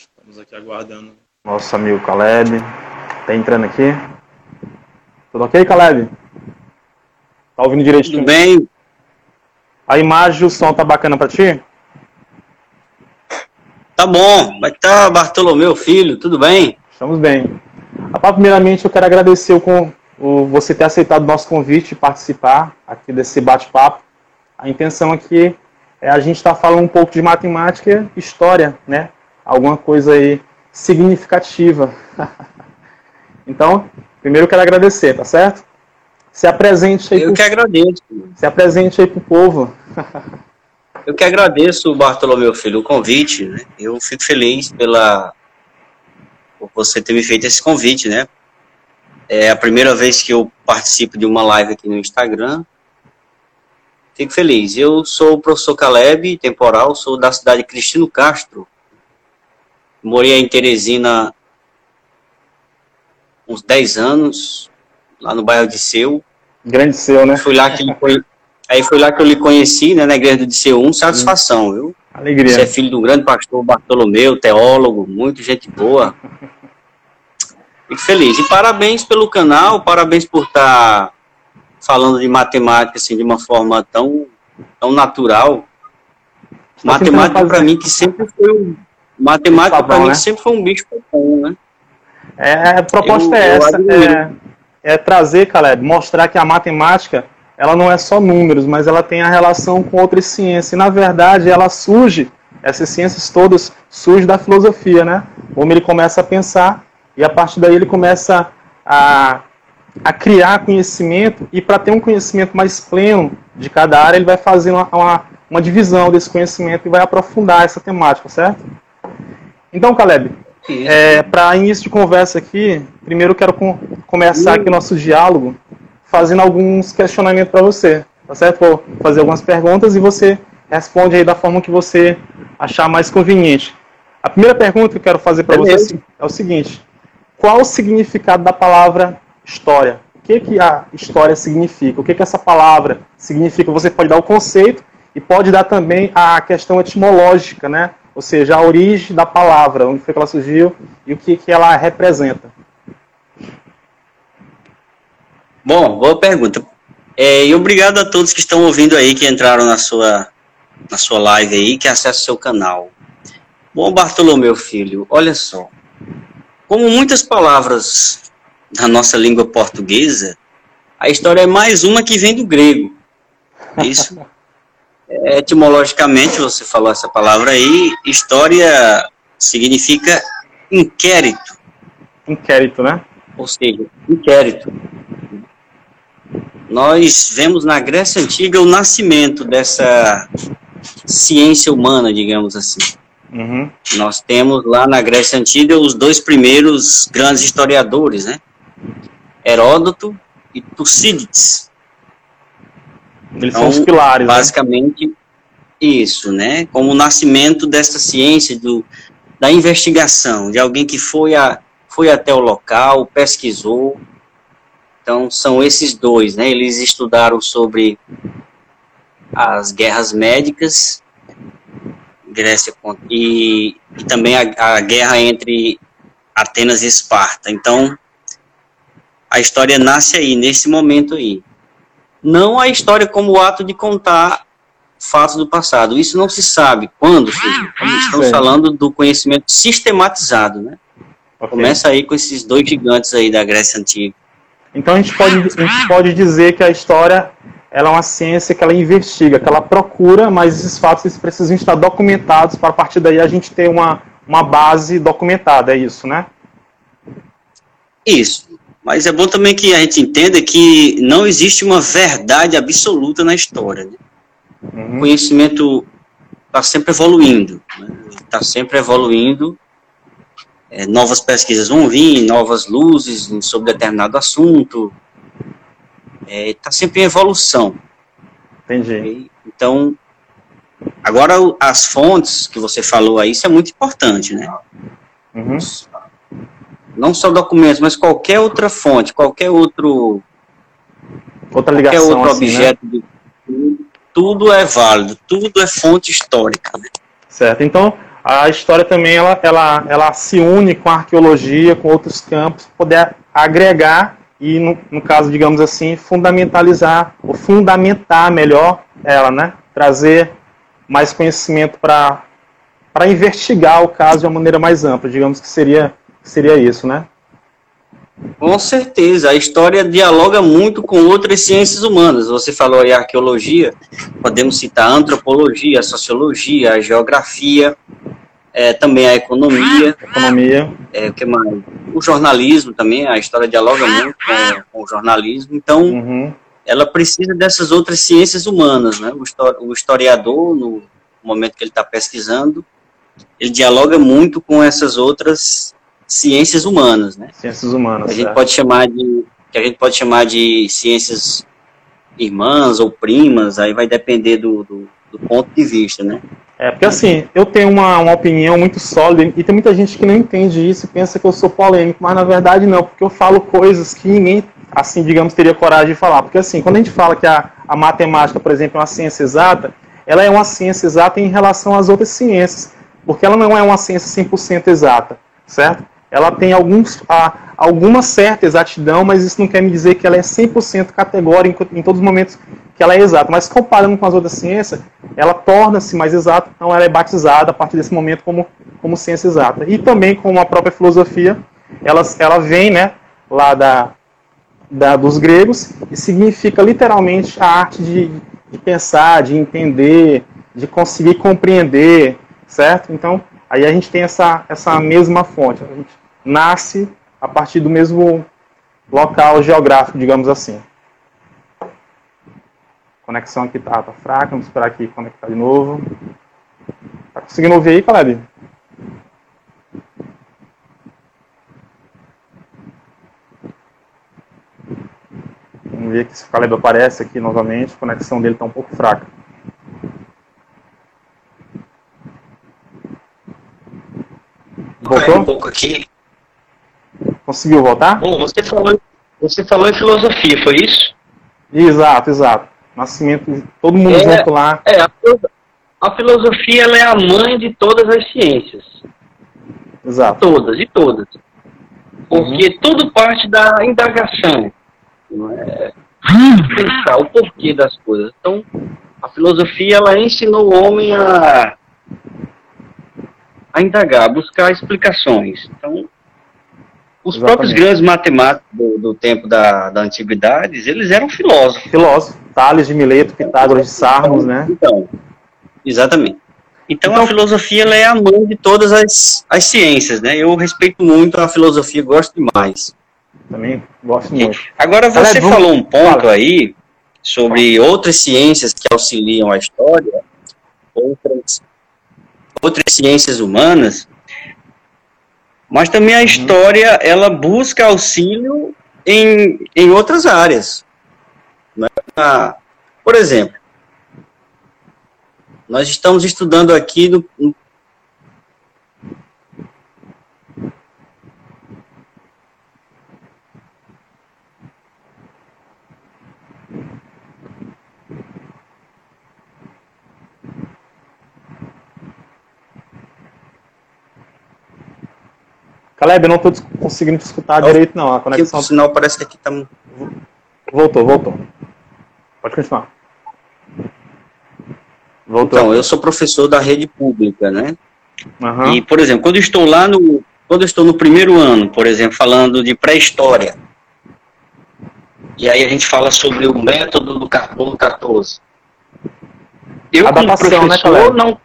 Estamos aqui aguardando. Nosso amigo Caleb. Tá entrando aqui. Tudo ok, Caleb? Tá ouvindo direitinho? Tudo bem. A imagem e o som tá bacana para ti? Tá bom. Vai estar tá, Bartolomeu, filho, tudo bem? Estamos bem. Primeiramente, eu quero agradecer o, o, você ter aceitado o nosso convite e participar aqui desse bate-papo. A intenção aqui é a gente estar tá falando um pouco de matemática e história, né? Alguma coisa aí significativa. então, primeiro eu quero agradecer, tá certo? Se apresente aí. Eu pro... que agradeço. Se apresente aí pro povo. eu que agradeço, Bartolomeu Filho, o convite. Né? Eu fico feliz pela por você ter me feito esse convite, né? É a primeira vez que eu participo de uma live aqui no Instagram. Fico feliz. Eu sou o professor Caleb, temporal, sou da cidade de Cristino Castro. Morei em Teresina uns 10 anos, lá no bairro de Seu. Grande Seu, né? Fui lá que foi, aí foi lá que eu lhe conheci, né, na igreja do Disseu 1, satisfação, viu? Alegria. Você é filho do grande pastor Bartolomeu, teólogo, muito gente boa. Fico feliz. E parabéns pelo canal, parabéns por estar tá falando de matemática assim, de uma forma tão, tão natural. Matemática para mim que sempre foi um matemática para mim né? sempre foi um bicho bom, né? É, a proposta eu, é essa, é, é, trazer, Caleb, mostrar que a matemática ela não é só números, mas ela tem a relação com outras ciências. E, na verdade, ela surge, essas ciências todas surgem da filosofia, né? O homem ele começa a pensar e a partir daí ele começa a, a criar conhecimento e para ter um conhecimento mais pleno de cada área, ele vai fazer uma, uma, uma divisão desse conhecimento e vai aprofundar essa temática, certo? Então, Caleb, é, para início de conversa aqui, primeiro eu quero com, começar aqui nosso diálogo fazendo alguns questionamentos para você, tá certo? Vou fazer algumas perguntas e você responde aí da forma que você achar mais conveniente. A primeira pergunta que eu quero fazer para você é o seguinte: qual o significado da palavra história? O que, que a história significa? O que, que essa palavra significa? Você pode dar o conceito e pode dar também a questão etimológica, né? Ou seja, a origem da palavra, onde foi que ela surgiu e o que, que ela representa. Bom, boa pergunta. É, e obrigado a todos que estão ouvindo aí, que entraram na sua, na sua live aí, que acessam o seu canal. Bom, Bartolomeu Filho, olha só. Como muitas palavras da nossa língua portuguesa, a história é mais uma que vem do grego. Isso. Etimologicamente, você falou essa palavra aí, história significa inquérito. Inquérito, né? Ou seja, inquérito. Nós vemos na Grécia Antiga o nascimento dessa ciência humana, digamos assim. Uhum. Nós temos lá na Grécia Antiga os dois primeiros grandes historiadores, né? Heródoto e Tucídides. Eles então, são os pilares. Né? Basicamente, né? isso, né? Como o nascimento dessa ciência do, da investigação, de alguém que foi, a, foi até o local, pesquisou. Então, são esses dois, né? Eles estudaram sobre as guerras médicas, Grécia e, e também a, a guerra entre Atenas e Esparta. Então, a história nasce aí, nesse momento aí não a história como o ato de contar fatos do passado. Isso não se sabe quando, filho. Estamos falando do conhecimento sistematizado, né? Okay. Começa aí com esses dois gigantes aí da Grécia Antiga. Então a gente pode, a gente pode dizer que a história ela é uma ciência que ela investiga, que ela procura, mas esses fatos eles precisam estar documentados para a partir daí a gente ter uma, uma base documentada, é isso, né? Isso. Mas é bom também que a gente entenda que não existe uma verdade absoluta na história. Né? Uhum. O conhecimento está sempre evoluindo. Está né? sempre evoluindo. É, novas pesquisas vão vir, novas luzes sobre determinado assunto. Está é, tá sempre em evolução. Entendi. Então, agora as fontes que você falou aí, isso é muito importante, né? Uhum não só documentos, mas qualquer outra fonte, qualquer outro outra ligação, qualquer outro assim, né? objeto, né? tudo é válido, tudo é fonte histórica. Né? Certo. Então, a história também ela, ela, ela se une com a arqueologia, com outros campos, poder agregar e, no, no caso, digamos assim, fundamentalizar, ou fundamentar melhor ela, né? Trazer mais conhecimento para investigar o caso de uma maneira mais ampla, digamos que seria, seria isso, né? Com certeza, a história dialoga muito com outras ciências humanas. Você falou aí arqueologia, podemos citar a antropologia, a sociologia, a geografia, é, também a economia. Economia. É, o que mais? O jornalismo também, a história dialoga muito com, com o jornalismo. Então, uhum. ela precisa dessas outras ciências humanas, né? O historiador, no momento que ele está pesquisando, ele dialoga muito com essas outras ciências humanas, né? Ciências humanas. A gente é. pode chamar de que a gente pode chamar de ciências irmãs ou primas, aí vai depender do, do, do ponto de vista, né? É, porque assim, eu tenho uma, uma opinião muito sólida e tem muita gente que não entende isso e pensa que eu sou polêmico, mas na verdade não, porque eu falo coisas que ninguém, assim, digamos, teria coragem de falar. Porque assim, quando a gente fala que a, a matemática, por exemplo, é uma ciência exata, ela é uma ciência exata em relação às outras ciências, porque ela não é uma ciência 100% exata, certo? Ela tem alguns, a, alguma certa exatidão, mas isso não quer me dizer que ela é 100% categórica em todos os momentos que ela é exata. Mas comparando com as outras ciências, ela torna-se mais exata, então ela é batizada a partir desse momento como, como ciência exata. E também como a própria filosofia, ela, ela vem né, lá da, da, dos gregos e significa literalmente a arte de, de pensar, de entender, de conseguir compreender, certo? Então, aí a gente tem essa, essa mesma fonte. A gente nasce a partir do mesmo local geográfico, digamos assim. Conexão aqui tá, tá fraca, vamos esperar aqui conectar de novo. Tá conseguindo ouvir aí, Caleb? Vamos ver aqui se o Caleb aparece aqui novamente. A conexão dele está um pouco fraca. Voltou? Um pouco aqui. Conseguiu voltar? Bom, você falou, você falou em filosofia, foi isso? Exato, exato. Nascimento, todo mundo é, junto lá. É, a, a filosofia ela é a mãe de todas as ciências. Exato. Todas, e todas. Porque uhum. tudo parte da indagação. É, pensar o porquê das coisas. Então, a filosofia ela ensinou o homem a, a indagar, buscar explicações. Então, os Exatamente. próprios grandes matemáticos do, do tempo da, da antiguidade, eles eram filósofos. Filósofos. Tales de Mileto, Pitágoras de Sarmos, né? Então, exatamente. Então, então, a filosofia ela é a mãe de todas as, as ciências, né? Eu respeito muito a filosofia, gosto demais. Também gosto muito. Agora, você é falou um ponto aí sobre outras ciências que auxiliam a história, outras, outras ciências humanas, mas também a uhum. história, ela busca auxílio em, em outras áreas. Né? Ah, por exemplo, nós estamos estudando aqui no, no Caleb, eu não estou conseguindo te escutar direito, não. A conexão. O sinal parece que aqui está. Voltou, voltou. Pode continuar. Voltou. Então, eu sou professor da rede pública, né? Uhum. E, por exemplo, quando estou lá no. Quando estou no primeiro ano, por exemplo, falando de pré-história, e aí a gente fala sobre o método do carbono 14. Eu, como né, professor, né, não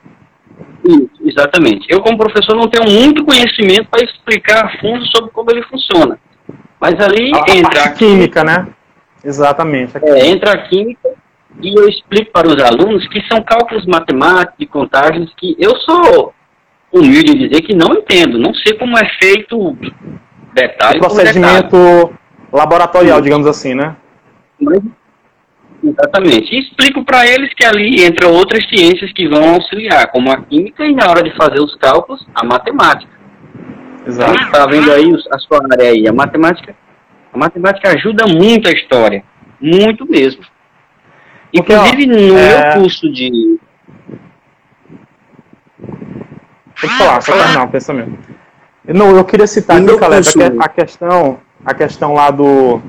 exatamente. Eu, como professor, não tenho muito conhecimento para explicar a fundo sobre como ele funciona. Mas ali a, entra a, química, né? Exatamente. A é, entra a química e eu explico para os alunos que são cálculos matemáticos e contagens que eu sou humilde em dizer que não entendo, não sei como é feito detalhe. O procedimento detalhe. laboratorial, digamos assim, né? Mas Exatamente. E explico para eles que ali entram outras ciências que vão auxiliar, como a química e na hora de fazer os cálculos, a matemática. Exato. Está vendo aí a sua área aí, a matemática. A matemática ajuda muito a história, muito mesmo. Inclusive Porque, ó, no é... meu curso de que falar, só terminar o pensamento. Não, eu queria citar aqui, Caleb, a questão, a questão lá do.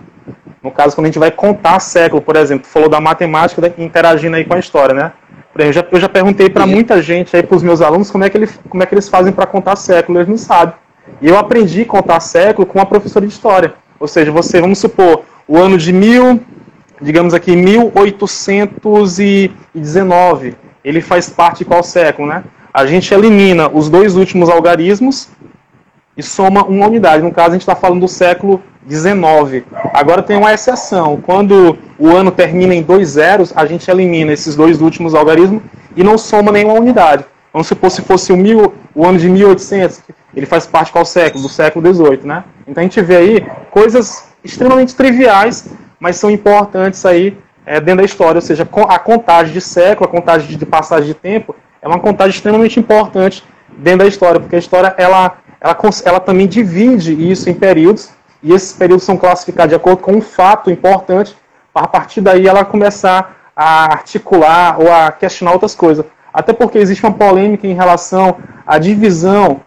No caso, quando a gente vai contar século, por exemplo, falou da matemática interagindo aí com a história, né? Eu já, eu já perguntei para muita gente aí, para os meus alunos, como é que, eles, como é que eles fazem para contar século, eles não sabem. E eu aprendi a contar século com uma professora de história. Ou seja, você, vamos supor, o ano de mil, digamos aqui, 1819, ele faz parte de qual século, né? A gente elimina os dois últimos algarismos e soma uma unidade. No caso, a gente está falando do século XIX. Agora tem uma exceção. Quando o ano termina em dois zeros, a gente elimina esses dois últimos algarismos e não soma nenhuma unidade. Vamos supor se fosse o, mil, o ano de 1800, ele faz parte qual século? Do século XVIII, né? Então a gente vê aí coisas extremamente triviais, mas são importantes aí é, dentro da história. Ou seja, a contagem de século, a contagem de passagem de tempo, é uma contagem extremamente importante dentro da história, porque a história ela, ela, ela também divide isso em períodos, e esses períodos são classificados de acordo com um fato importante, a partir daí ela começar a articular ou a questionar outras coisas. Até porque existe uma polêmica em relação à divisão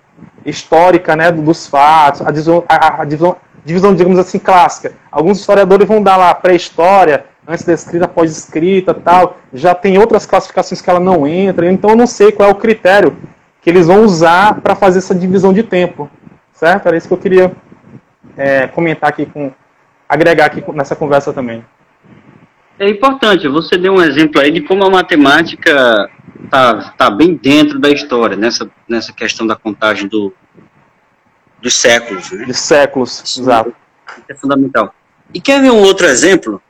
histórica né, dos fatos, a divisão, a, a divisão, divisão, digamos assim, clássica. Alguns historiadores vão dar lá pré-história, antes da escrita, pós-escrita tal. Já tem outras classificações que ela não entra, então eu não sei qual é o critério que eles vão usar para fazer essa divisão de tempo. Certo? Era isso que eu queria é, comentar aqui, com, agregar aqui nessa conversa também. É importante, você deu um exemplo aí de como a matemática está tá bem dentro da história, nessa, nessa questão da contagem do, dos séculos. Né? De séculos, Isso exato. É fundamental. E quer ver um outro exemplo?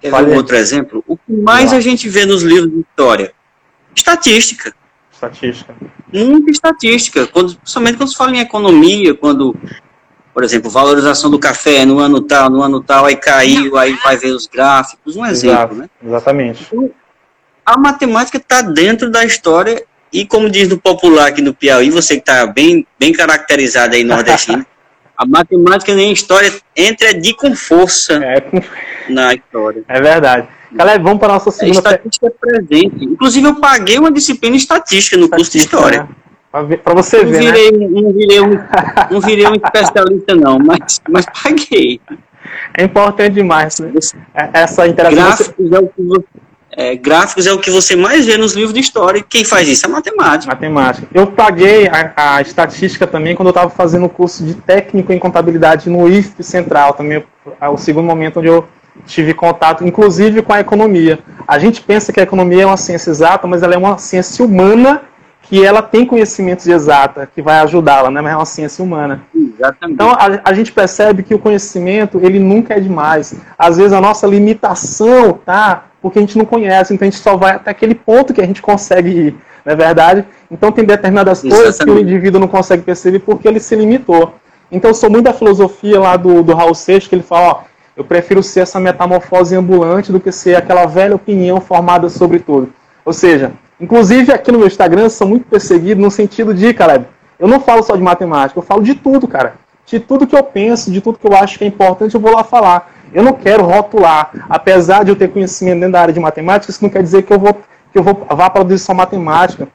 Quer ver um outro exemplo? O que mais a gente vê nos livros de história? Estatística. Estatística. Muita estatística, quando, principalmente quando se fala em economia, quando por exemplo, valorização do café no ano tal, no ano tal, aí caiu, aí vai ver os gráficos, um exemplo, Exato, né? Exatamente. Então, a matemática está dentro da história e, como diz no popular aqui no Piauí, você que está bem, bem caracterizado aí nordestino, a matemática nem história entra de com força é, com... na história. É verdade. Galera, vamos para a nossa segunda... A estatística é presente. Inclusive, eu paguei uma disciplina estatística no curso de História. Né? Para você não ver, virei, né? não, virei um, não virei um especialista, não, mas, mas paguei. É importante demais né? É, essa interação. Gráficos é, o que você, é, gráficos é o que você mais vê nos livros de história. E quem faz isso é matemática. Matemática. Eu paguei a, a estatística também quando eu estava fazendo o curso de técnico em contabilidade no IFP Central. Também é o segundo momento onde eu tive contato, inclusive com a economia. A gente pensa que a economia é uma ciência exata, mas ela é uma ciência humana que ela tem conhecimentos de exata que vai ajudá-la, né? Mas é uma ciência humana. Exatamente. Então a, a, gente percebe que o conhecimento ele nunca é demais. Às vezes a nossa limitação tá porque a gente não conhece, então a gente só vai até aquele ponto que a gente consegue ir, não é verdade? Então tem determinadas Exatamente. coisas que o indivíduo não consegue perceber porque ele se limitou. Então sou muito da filosofia lá do, do Raul Seixas que ele fala, ó, eu prefiro ser essa metamorfose ambulante do que ser aquela velha opinião formada sobre tudo. Ou seja, Inclusive, aqui no meu Instagram, sou muito perseguido no sentido de, cara, eu não falo só de matemática, eu falo de tudo, cara. De tudo que eu penso, de tudo que eu acho que é importante, eu vou lá falar. Eu não quero rotular. Apesar de eu ter conhecimento dentro da área de matemática, isso não quer dizer que eu vou que eu vou vá produzir só matemática.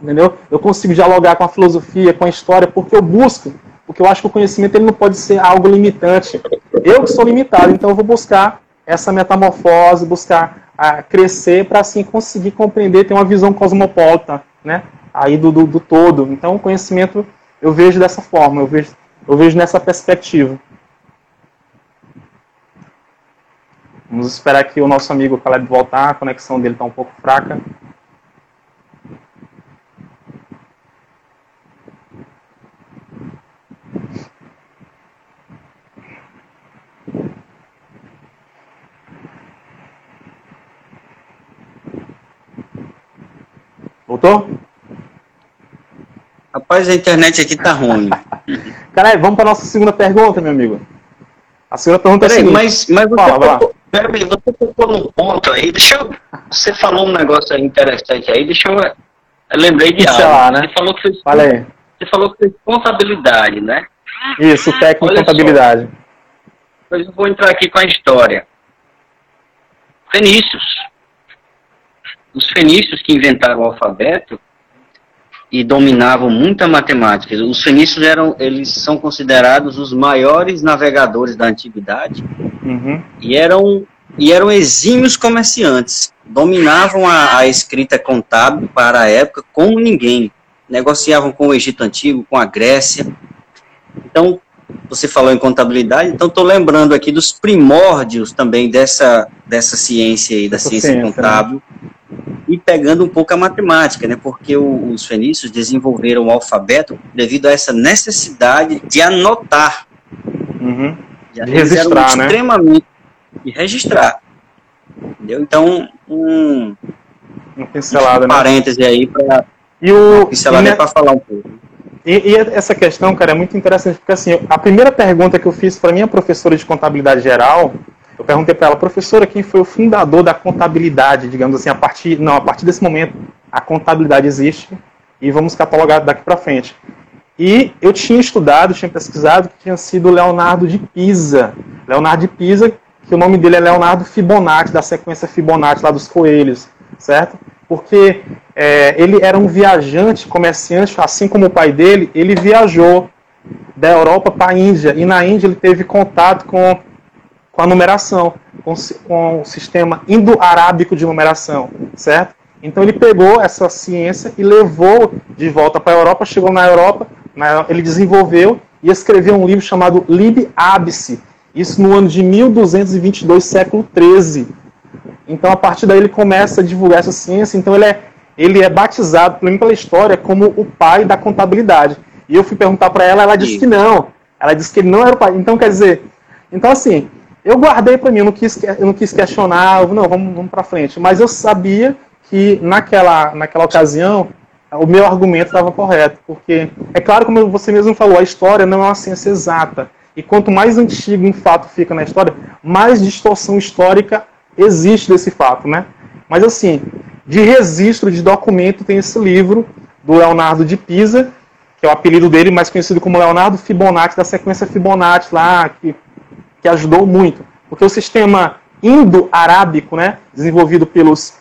Entendeu? Eu consigo dialogar com a filosofia, com a história, porque eu busco. Porque eu acho que o conhecimento ele não pode ser algo limitante. Eu que sou limitado, então eu vou buscar essa metamorfose, buscar a crescer para assim conseguir compreender, ter uma visão cosmopolita, né? Aí do, do, do, todo. Então, o conhecimento eu vejo dessa forma, eu vejo, eu vejo nessa perspectiva. Vamos esperar que o nosso amigo Caleb voltar, a conexão dele está um pouco fraca. Voltou? Rapaz, a internet aqui tá ruim. Caralho, vamos para nossa segunda pergunta, meu amigo. A segunda pergunta Peraí, é a seguinte. Mas, mas você, Fala, tocou, peraí, você tocou num ponto aí, deixa eu... Você falou um negócio interessante aí, deixa eu... eu lembrei de algo. Lá, né? Você falou que fez, Fala aí. Você falou que fez contabilidade, né? Isso, técnico em contabilidade. Pois eu vou entrar aqui com a história. Fenícios os fenícios que inventaram o alfabeto, e dominavam muita matemática. Os fenícios eram, eles são considerados os maiores navegadores da antiguidade uhum. e eram e eram exímios comerciantes. Dominavam a, a escrita contábil para a época como ninguém. Negociavam com o Egito antigo, com a Grécia. Então, você falou em contabilidade, então estou lembrando aqui dos primórdios também dessa, dessa ciência aí, da ciência, ciência né? contábil, né? E pegando um pouco a matemática, né? Porque o, os fenícios desenvolveram o alfabeto devido a essa necessidade de anotar. Uhum. De, registrar, né? Extremamente. De registrar. Entendeu? Então, um. Uma pincelada, um parêntese aí para. E o. Pincelada para falar um pouco. E, e, essa questão, cara, é muito interessante, porque assim, a primeira pergunta que eu fiz para minha professora de contabilidade geral, eu perguntei para ela, professora, quem foi o fundador da contabilidade, digamos assim, a partir, não, a partir desse momento, a contabilidade existe e vamos catalogar daqui para frente. E eu tinha estudado, tinha pesquisado que tinha sido Leonardo de Pisa. Leonardo de Pisa, que o nome dele é Leonardo Fibonacci, da sequência Fibonacci lá dos coelhos, certo? Porque é, ele era um viajante, comerciante, assim como o pai dele, ele viajou da Europa para a Índia, e na Índia ele teve contato com, com a numeração, com, com o sistema indo-arábico de numeração, certo? Então ele pegou essa ciência e levou de volta para a Europa, chegou na Europa, na, ele desenvolveu e escreveu um livro chamado Lib Abyss, isso no ano de 1222, século 13. Então, a partir daí, ele começa a divulgar essa ciência. Então, ele é, ele é batizado, pelo menos pela história, como o pai da contabilidade. E eu fui perguntar para ela, ela disse que não. Ela disse que ele não era o pai. Então, quer dizer, então assim, eu guardei para mim, eu não quis, eu não quis questionar, não, vamos, vamos para frente. Mas eu sabia que naquela, naquela ocasião o meu argumento estava correto, porque é claro, como você mesmo falou, a história não é uma ciência exata. E quanto mais antigo um fato fica na história, mais distorção histórica existe desse fato, né? Mas assim, de registro de documento tem esse livro do Leonardo de Pisa, que é o apelido dele, mais conhecido como Leonardo Fibonacci, da sequência Fibonacci lá, que, que ajudou muito. Porque o sistema indo-arábico, né, desenvolvido pelos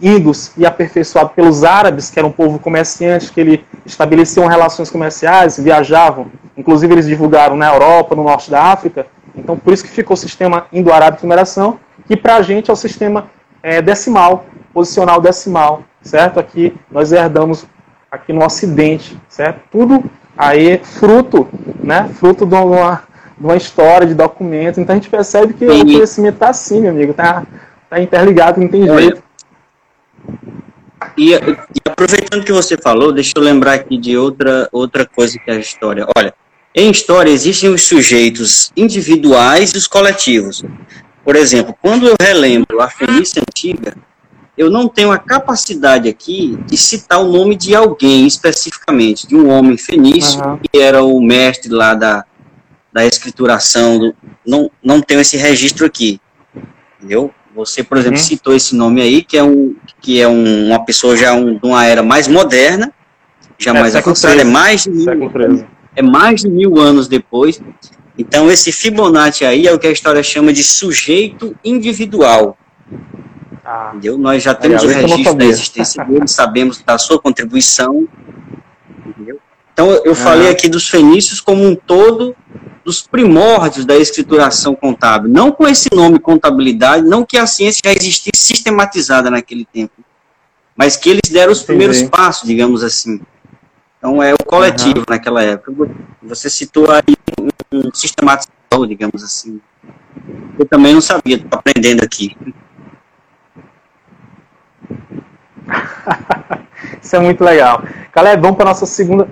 índios e aperfeiçoado pelos árabes, que era um povo comerciante, que ele estabeleciam relações comerciais, viajavam, inclusive eles divulgaram na Europa, no norte da África, então por isso que ficou o sistema indo-arábico de numeração, que para a gente é o sistema é, decimal, posicional decimal, certo? Aqui nós herdamos aqui no Ocidente, certo? Tudo aí fruto, né? Fruto de uma, de uma história, de documento. Então a gente percebe que Sim. o conhecimento está assim, meu amigo, tá, tá interligado, não tem jeito. E, e, aproveitando que você falou, deixa eu lembrar aqui de outra, outra coisa que é a história. Olha, em história existem os sujeitos individuais e os coletivos. Por exemplo, quando eu relembro a Fenícia Antiga, eu não tenho a capacidade aqui de citar o nome de alguém especificamente, de um homem fenício, uhum. que era o mestre lá da, da escrituração. Do, não, não tenho esse registro aqui. Entendeu? Você, por exemplo, uhum. citou esse nome aí, que é, um, que é um, uma pessoa já um, de uma era mais moderna, já é, mais avançada, é mais de mil, é mais de mil anos depois, então, esse Fibonacci aí é o que a história chama de sujeito individual. Ah, entendeu? Nós já temos o registro da existência dele, sabemos da sua contribuição. Entendeu? Então, eu ah. falei aqui dos fenícios como um todo, dos primórdios da escrituração contábil. Não com esse nome contabilidade, não que a ciência já existisse sistematizada naquele tempo, mas que eles deram os primeiros passos, digamos assim. Então, é o coletivo uhum. naquela época. Você citou aí um sistematizador, digamos assim. Eu também não sabia, estou aprendendo aqui. Isso é muito legal. Caleb, vamos para a nossa segunda.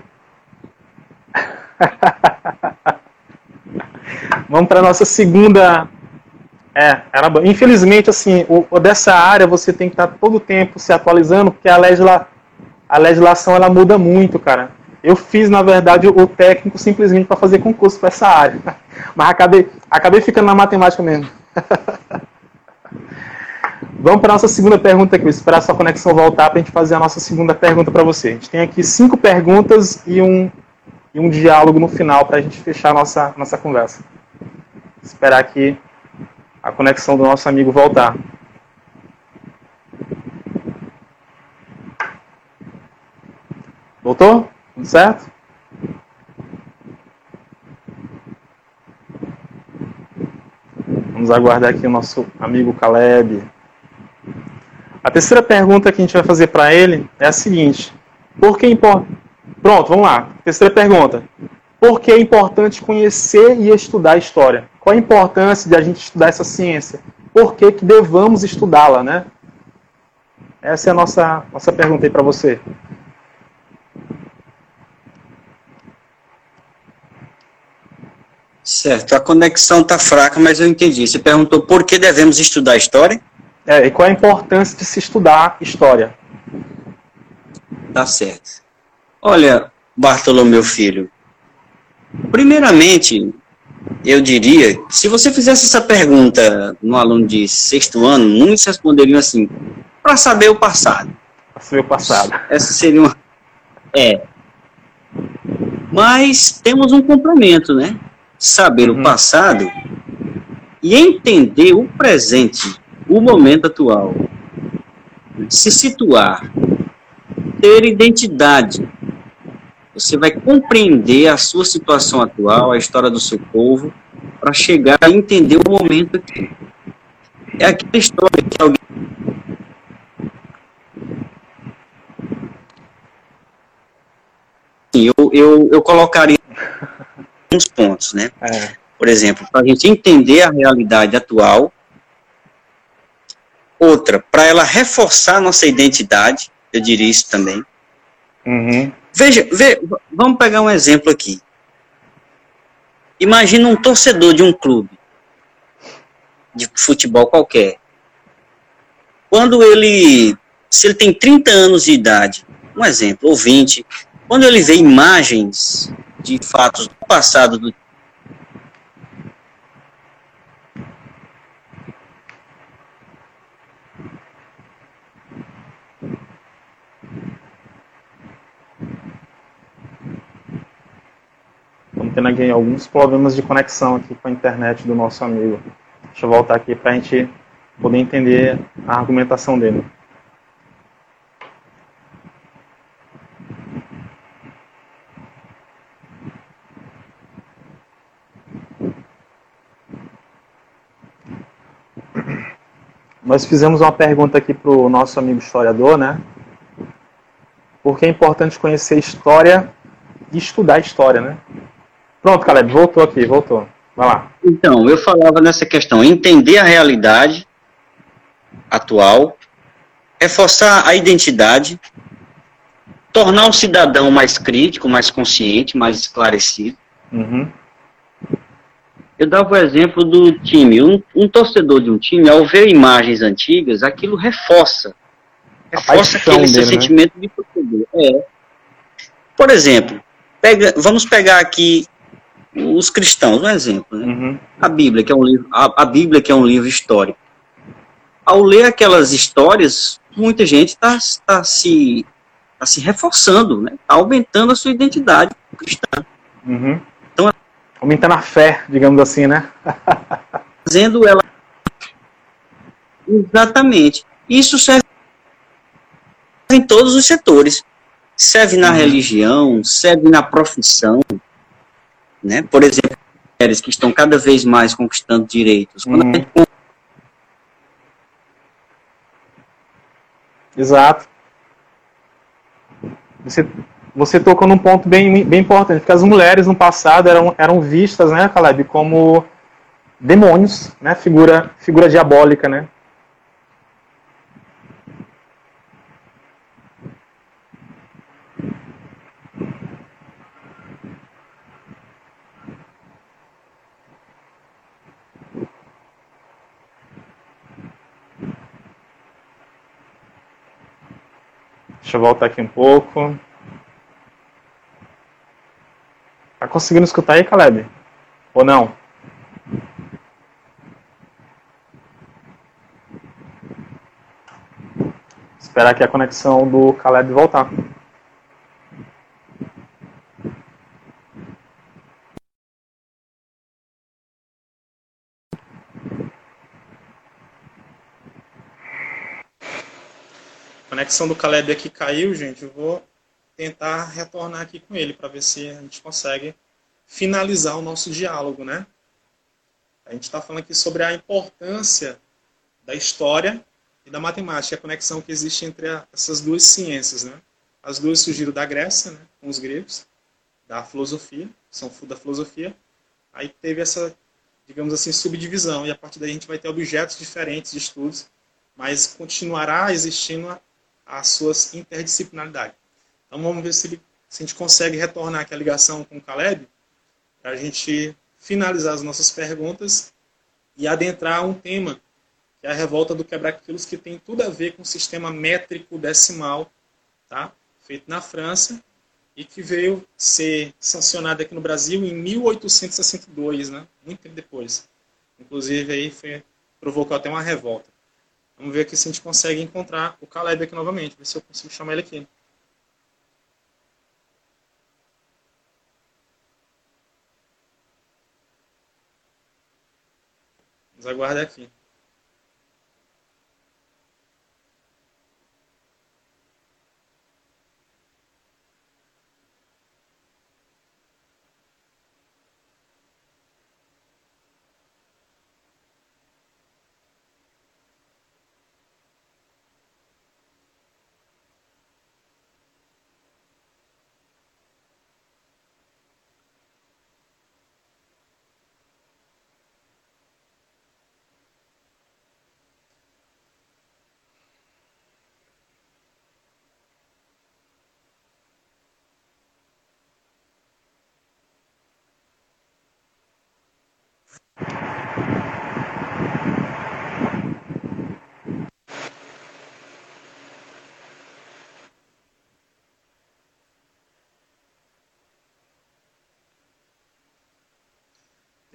vamos para nossa segunda. É, era... infelizmente, assim, o, o, dessa área você tem que estar todo o tempo se atualizando, porque a, legisla... a legislação ela muda muito, cara. Eu fiz, na verdade, o técnico simplesmente para fazer concurso para essa área. Mas acabei, acabei ficando na matemática mesmo. Vamos para a nossa segunda pergunta aqui. Vou esperar a sua conexão voltar para a gente fazer a nossa segunda pergunta para você. A gente tem aqui cinco perguntas e um, e um diálogo no final para a gente fechar a nossa, nossa conversa. Esperar aqui a conexão do nosso amigo voltar. Voltou? Tudo certo? Vamos aguardar aqui o nosso amigo Caleb. A terceira pergunta que a gente vai fazer para ele é a seguinte: Por que importa? Pronto, vamos lá. Terceira pergunta. Por que é importante conhecer e estudar a história? Qual a importância de a gente estudar essa ciência? Por que, que devamos estudá-la, né? Essa é a nossa, nossa pergunta aí para você. Certo, a conexão está fraca, mas eu entendi. Você perguntou por que devemos estudar história? É, e qual a importância de se estudar história? Tá certo. Olha, Bartolomeu Filho, primeiramente, eu diria, se você fizesse essa pergunta no aluno de sexto ano, muitos responderiam assim, para saber o passado. Para saber o passado. Essa seria uma... É. Mas temos um complemento, né? Saber uhum. o passado e entender o presente, o momento atual. Se situar, ter identidade. Você vai compreender a sua situação atual, a história do seu povo, para chegar a entender o momento aqui. É aquela história que alguém eu, eu, eu colocaria uns pontos, né? É. Por exemplo, para a gente entender a realidade atual. Outra, para ela reforçar nossa identidade, eu diria isso também. Uhum. Veja, veja, vamos pegar um exemplo aqui. Imagina um torcedor de um clube de futebol qualquer. Quando ele, se ele tem 30 anos de idade, um exemplo, ou 20, quando ele vê imagens de fatos do passado do tendo aqui alguns problemas de conexão aqui com a internet do nosso amigo. Deixa eu voltar aqui para a gente poder entender a argumentação dele. Nós fizemos uma pergunta aqui para o nosso amigo historiador, né? Por que é importante conhecer história e estudar história, né? Pronto, Caleb, voltou aqui, voltou. Vai lá. Então, eu falava nessa questão, entender a realidade atual, reforçar a identidade, tornar o cidadão mais crítico, mais consciente, mais esclarecido. Uhum. Eu dava o exemplo do time. Um, um, torcedor de um time, ao ver imagens antigas, aquilo reforça. Reforça aquele dele, seu né? sentimento de torcedor. É. Por exemplo, pega, vamos pegar aqui os cristãos, um exemplo. Né? Uhum. A Bíblia, que é um livro, a, a Bíblia, que é um livro histórico. Ao ler aquelas histórias, muita gente está tá se, tá se reforçando, né? Está aumentando a sua identidade cristã. Uhum. Aumentando a fé, digamos assim, né? Fazendo ela. Exatamente. Isso serve em todos os setores. Serve na uhum. religião, serve na profissão. Né? Por exemplo, mulheres que estão cada vez mais conquistando direitos. Uhum. Gente... Exato. Você você tocou num ponto bem, bem importante, porque as mulheres no passado eram, eram vistas, né, Caleb, como demônios, né, figura, figura diabólica, né. Deixa eu voltar aqui um pouco. Tá conseguindo escutar aí, Caleb? Ou não? Esperar aqui a conexão do Caleb voltar. A conexão do Caleb aqui caiu, gente. Eu vou tentar retornar aqui com ele para ver se a gente consegue finalizar o nosso diálogo, né? A gente está falando aqui sobre a importância da história e da matemática, a conexão que existe entre a, essas duas ciências, né? As duas surgiram da Grécia, né, com os gregos, da filosofia, são da filosofia. Aí teve essa, digamos assim, subdivisão e a partir daí a gente vai ter objetos diferentes de estudos, mas continuará existindo as suas interdisciplinaridades. Então vamos ver se, ele, se a gente consegue retornar aqui a ligação com o Caleb para a gente finalizar as nossas perguntas e adentrar um tema que é a revolta do quebra-quilos, que tem tudo a ver com o sistema métrico decimal, tá? feito na França e que veio ser sancionado aqui no Brasil em 1862, né? muito tempo depois. Inclusive aí foi, provocou até uma revolta. Vamos ver aqui se a gente consegue encontrar o Caleb aqui novamente, ver se eu consigo chamar ele aqui. Vamos aguardar aqui.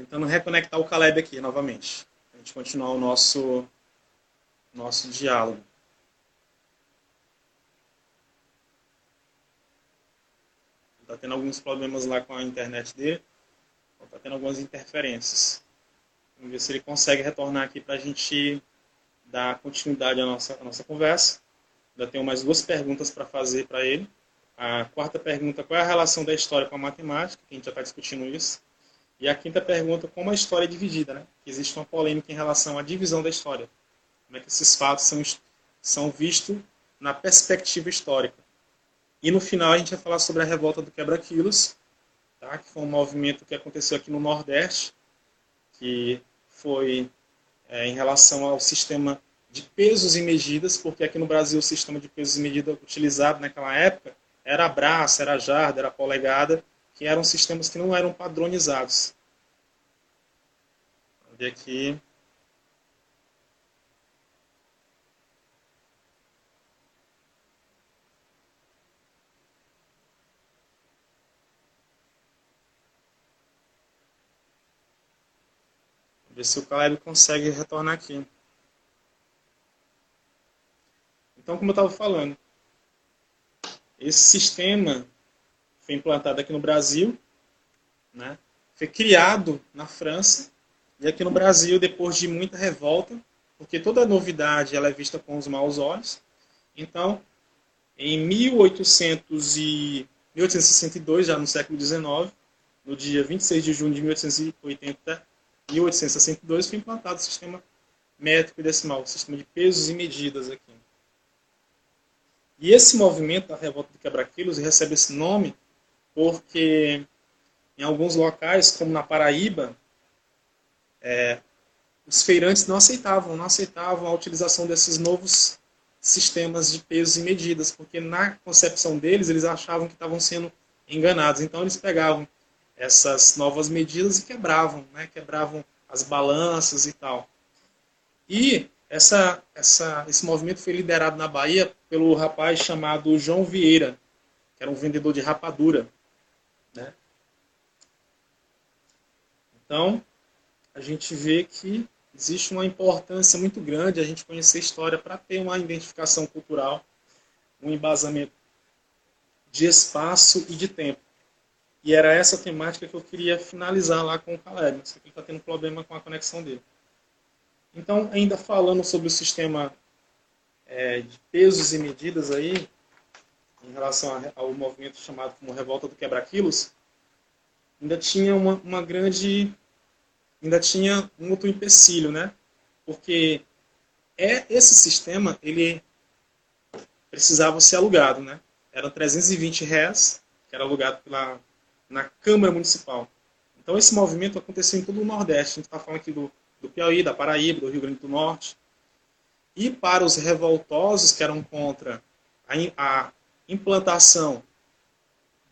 Tentando reconectar o Caleb aqui novamente. A gente continuar o nosso, nosso diálogo. Está tendo alguns problemas lá com a internet dele. Está tendo algumas interferências. Vamos ver se ele consegue retornar aqui para a gente dar continuidade à nossa, à nossa conversa. Ainda tenho mais duas perguntas para fazer para ele. A quarta pergunta, qual é a relação da história com a matemática? A gente já está discutindo isso. E a quinta pergunta, como a história é dividida, né? Existe uma polêmica em relação à divisão da história. Como é que esses fatos são, são vistos na perspectiva histórica. E no final a gente vai falar sobre a revolta do quebra-quilos, tá? que foi um movimento que aconteceu aqui no Nordeste, que foi é, em relação ao sistema de pesos e medidas, porque aqui no Brasil o sistema de pesos e medidas utilizado naquela época era a braça, era jarda, era polegada, que eram sistemas que não eram padronizados. Vamos ver aqui. ver se o Caleb consegue retornar aqui. Então, como eu estava falando, esse sistema foi implantado aqui no Brasil, né? foi criado na França, e aqui no Brasil, depois de muita revolta, porque toda novidade ela é vista com os maus olhos. Então, em 1800 e 1862, já no século XIX, no dia 26 de junho de 1880, 1862, foi implantado o sistema métrico e decimal, o sistema de pesos e medidas aqui. E esse movimento da revolta do quebra-quilos recebe esse nome porque em alguns locais, como na Paraíba, é, os feirantes não aceitavam, não aceitavam a utilização desses novos sistemas de pesos e medidas, porque na concepção deles, eles achavam que estavam sendo enganados. Então, eles pegavam essas novas medidas e quebravam, né? quebravam as balanças e tal. E essa, essa, esse movimento foi liderado na Bahia pelo rapaz chamado João Vieira, que era um vendedor de rapadura. Né? Então, a gente vê que existe uma importância muito grande a gente conhecer a história para ter uma identificação cultural, um embasamento de espaço e de tempo. E era essa temática que eu queria finalizar lá com o Caleb, que ele está tendo problema com a conexão dele. Então, ainda falando sobre o sistema é, de pesos e medidas aí, em relação ao movimento chamado como Revolta do Quebra-Quilos, ainda tinha uma, uma grande, ainda tinha um outro empecilho, né? Porque é esse sistema ele precisava ser alugado, né? Eram 320 reais que era alugado pela na Câmara Municipal. Então esse movimento aconteceu em todo o Nordeste. A gente está falando aqui do, do Piauí, da Paraíba, do Rio Grande do Norte. E para os revoltosos que eram contra a, a implantação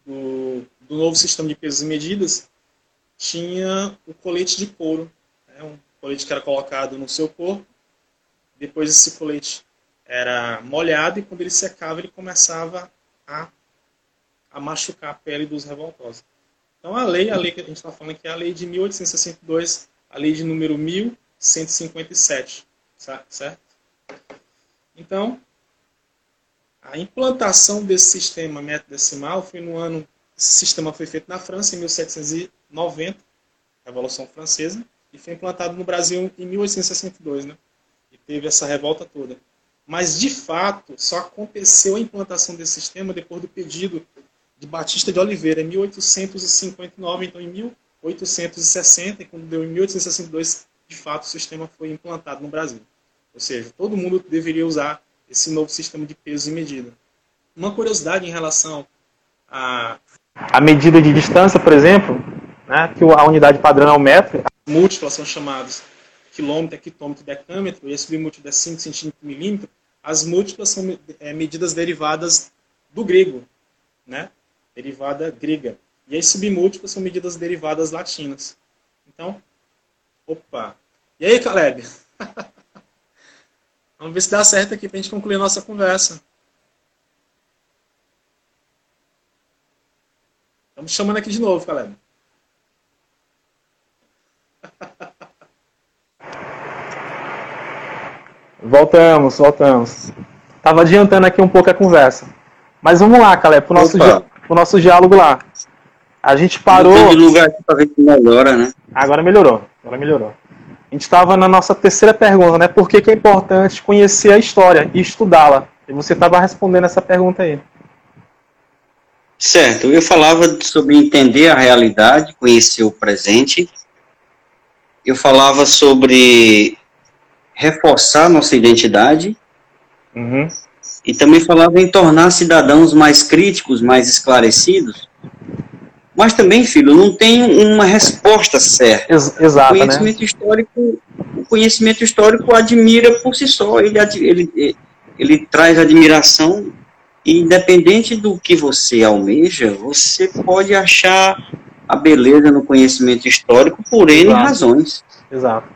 do, do, novo sistema de pesos e medidas, tinha o colete de couro, né, um colete que era colocado no seu corpo. Depois esse colete era molhado e quando ele secava ele começava a, a machucar a pele dos revoltosos. Então a lei, a lei que a gente está falando aqui é a lei de 1862, a lei de número 1157, certo? Então, a implantação desse sistema método decimal foi no ano. Esse sistema foi feito na França em 1790, Revolução Francesa, e foi implantado no Brasil em 1862, né? E teve essa revolta toda. Mas, de fato, só aconteceu a implantação desse sistema depois do pedido de Batista de Oliveira, em 1859. Então, em 1860, e quando deu em 1862, de fato, o sistema foi implantado no Brasil. Ou seja, todo mundo deveria usar esse novo sistema de peso e medida. Uma curiosidade em relação a, a medida de distância, por exemplo, né, que a unidade padrão é o metro, múltiplas são chamadas quilômetro, hectômetro, decâmetro, e esse submúltiplo é 5 centímetros milímetro, as múltiplas são é, medidas derivadas do grego, né? derivada grega. E as submúltiplas são medidas derivadas latinas. Então, opa. E aí, Caleb? Vamos ver se dá certo aqui para a gente concluir a nossa conversa. Estamos chamando aqui de novo, Caleb. Voltamos, voltamos. Tava adiantando aqui um pouco a conversa. Mas vamos lá, Caleb, para o nosso, nosso diálogo lá. A gente parou. De lugar aqui para ver melhora, né? Agora melhorou. Agora melhorou. A gente estava na nossa terceira pergunta, né? Por que, que é importante conhecer a história e estudá-la? E você estava respondendo essa pergunta aí. Certo, eu falava sobre entender a realidade, conhecer o presente. Eu falava sobre reforçar nossa identidade. Uhum. E também falava em tornar cidadãos mais críticos, mais esclarecidos. Mas também, filho, não tem uma resposta certa. Ex exato, o conhecimento né? histórico, o conhecimento histórico admira por si só. Ele, ele, ele traz admiração e independente do que você almeja, você pode achar a beleza no conhecimento histórico por N Exato. razões. Exato.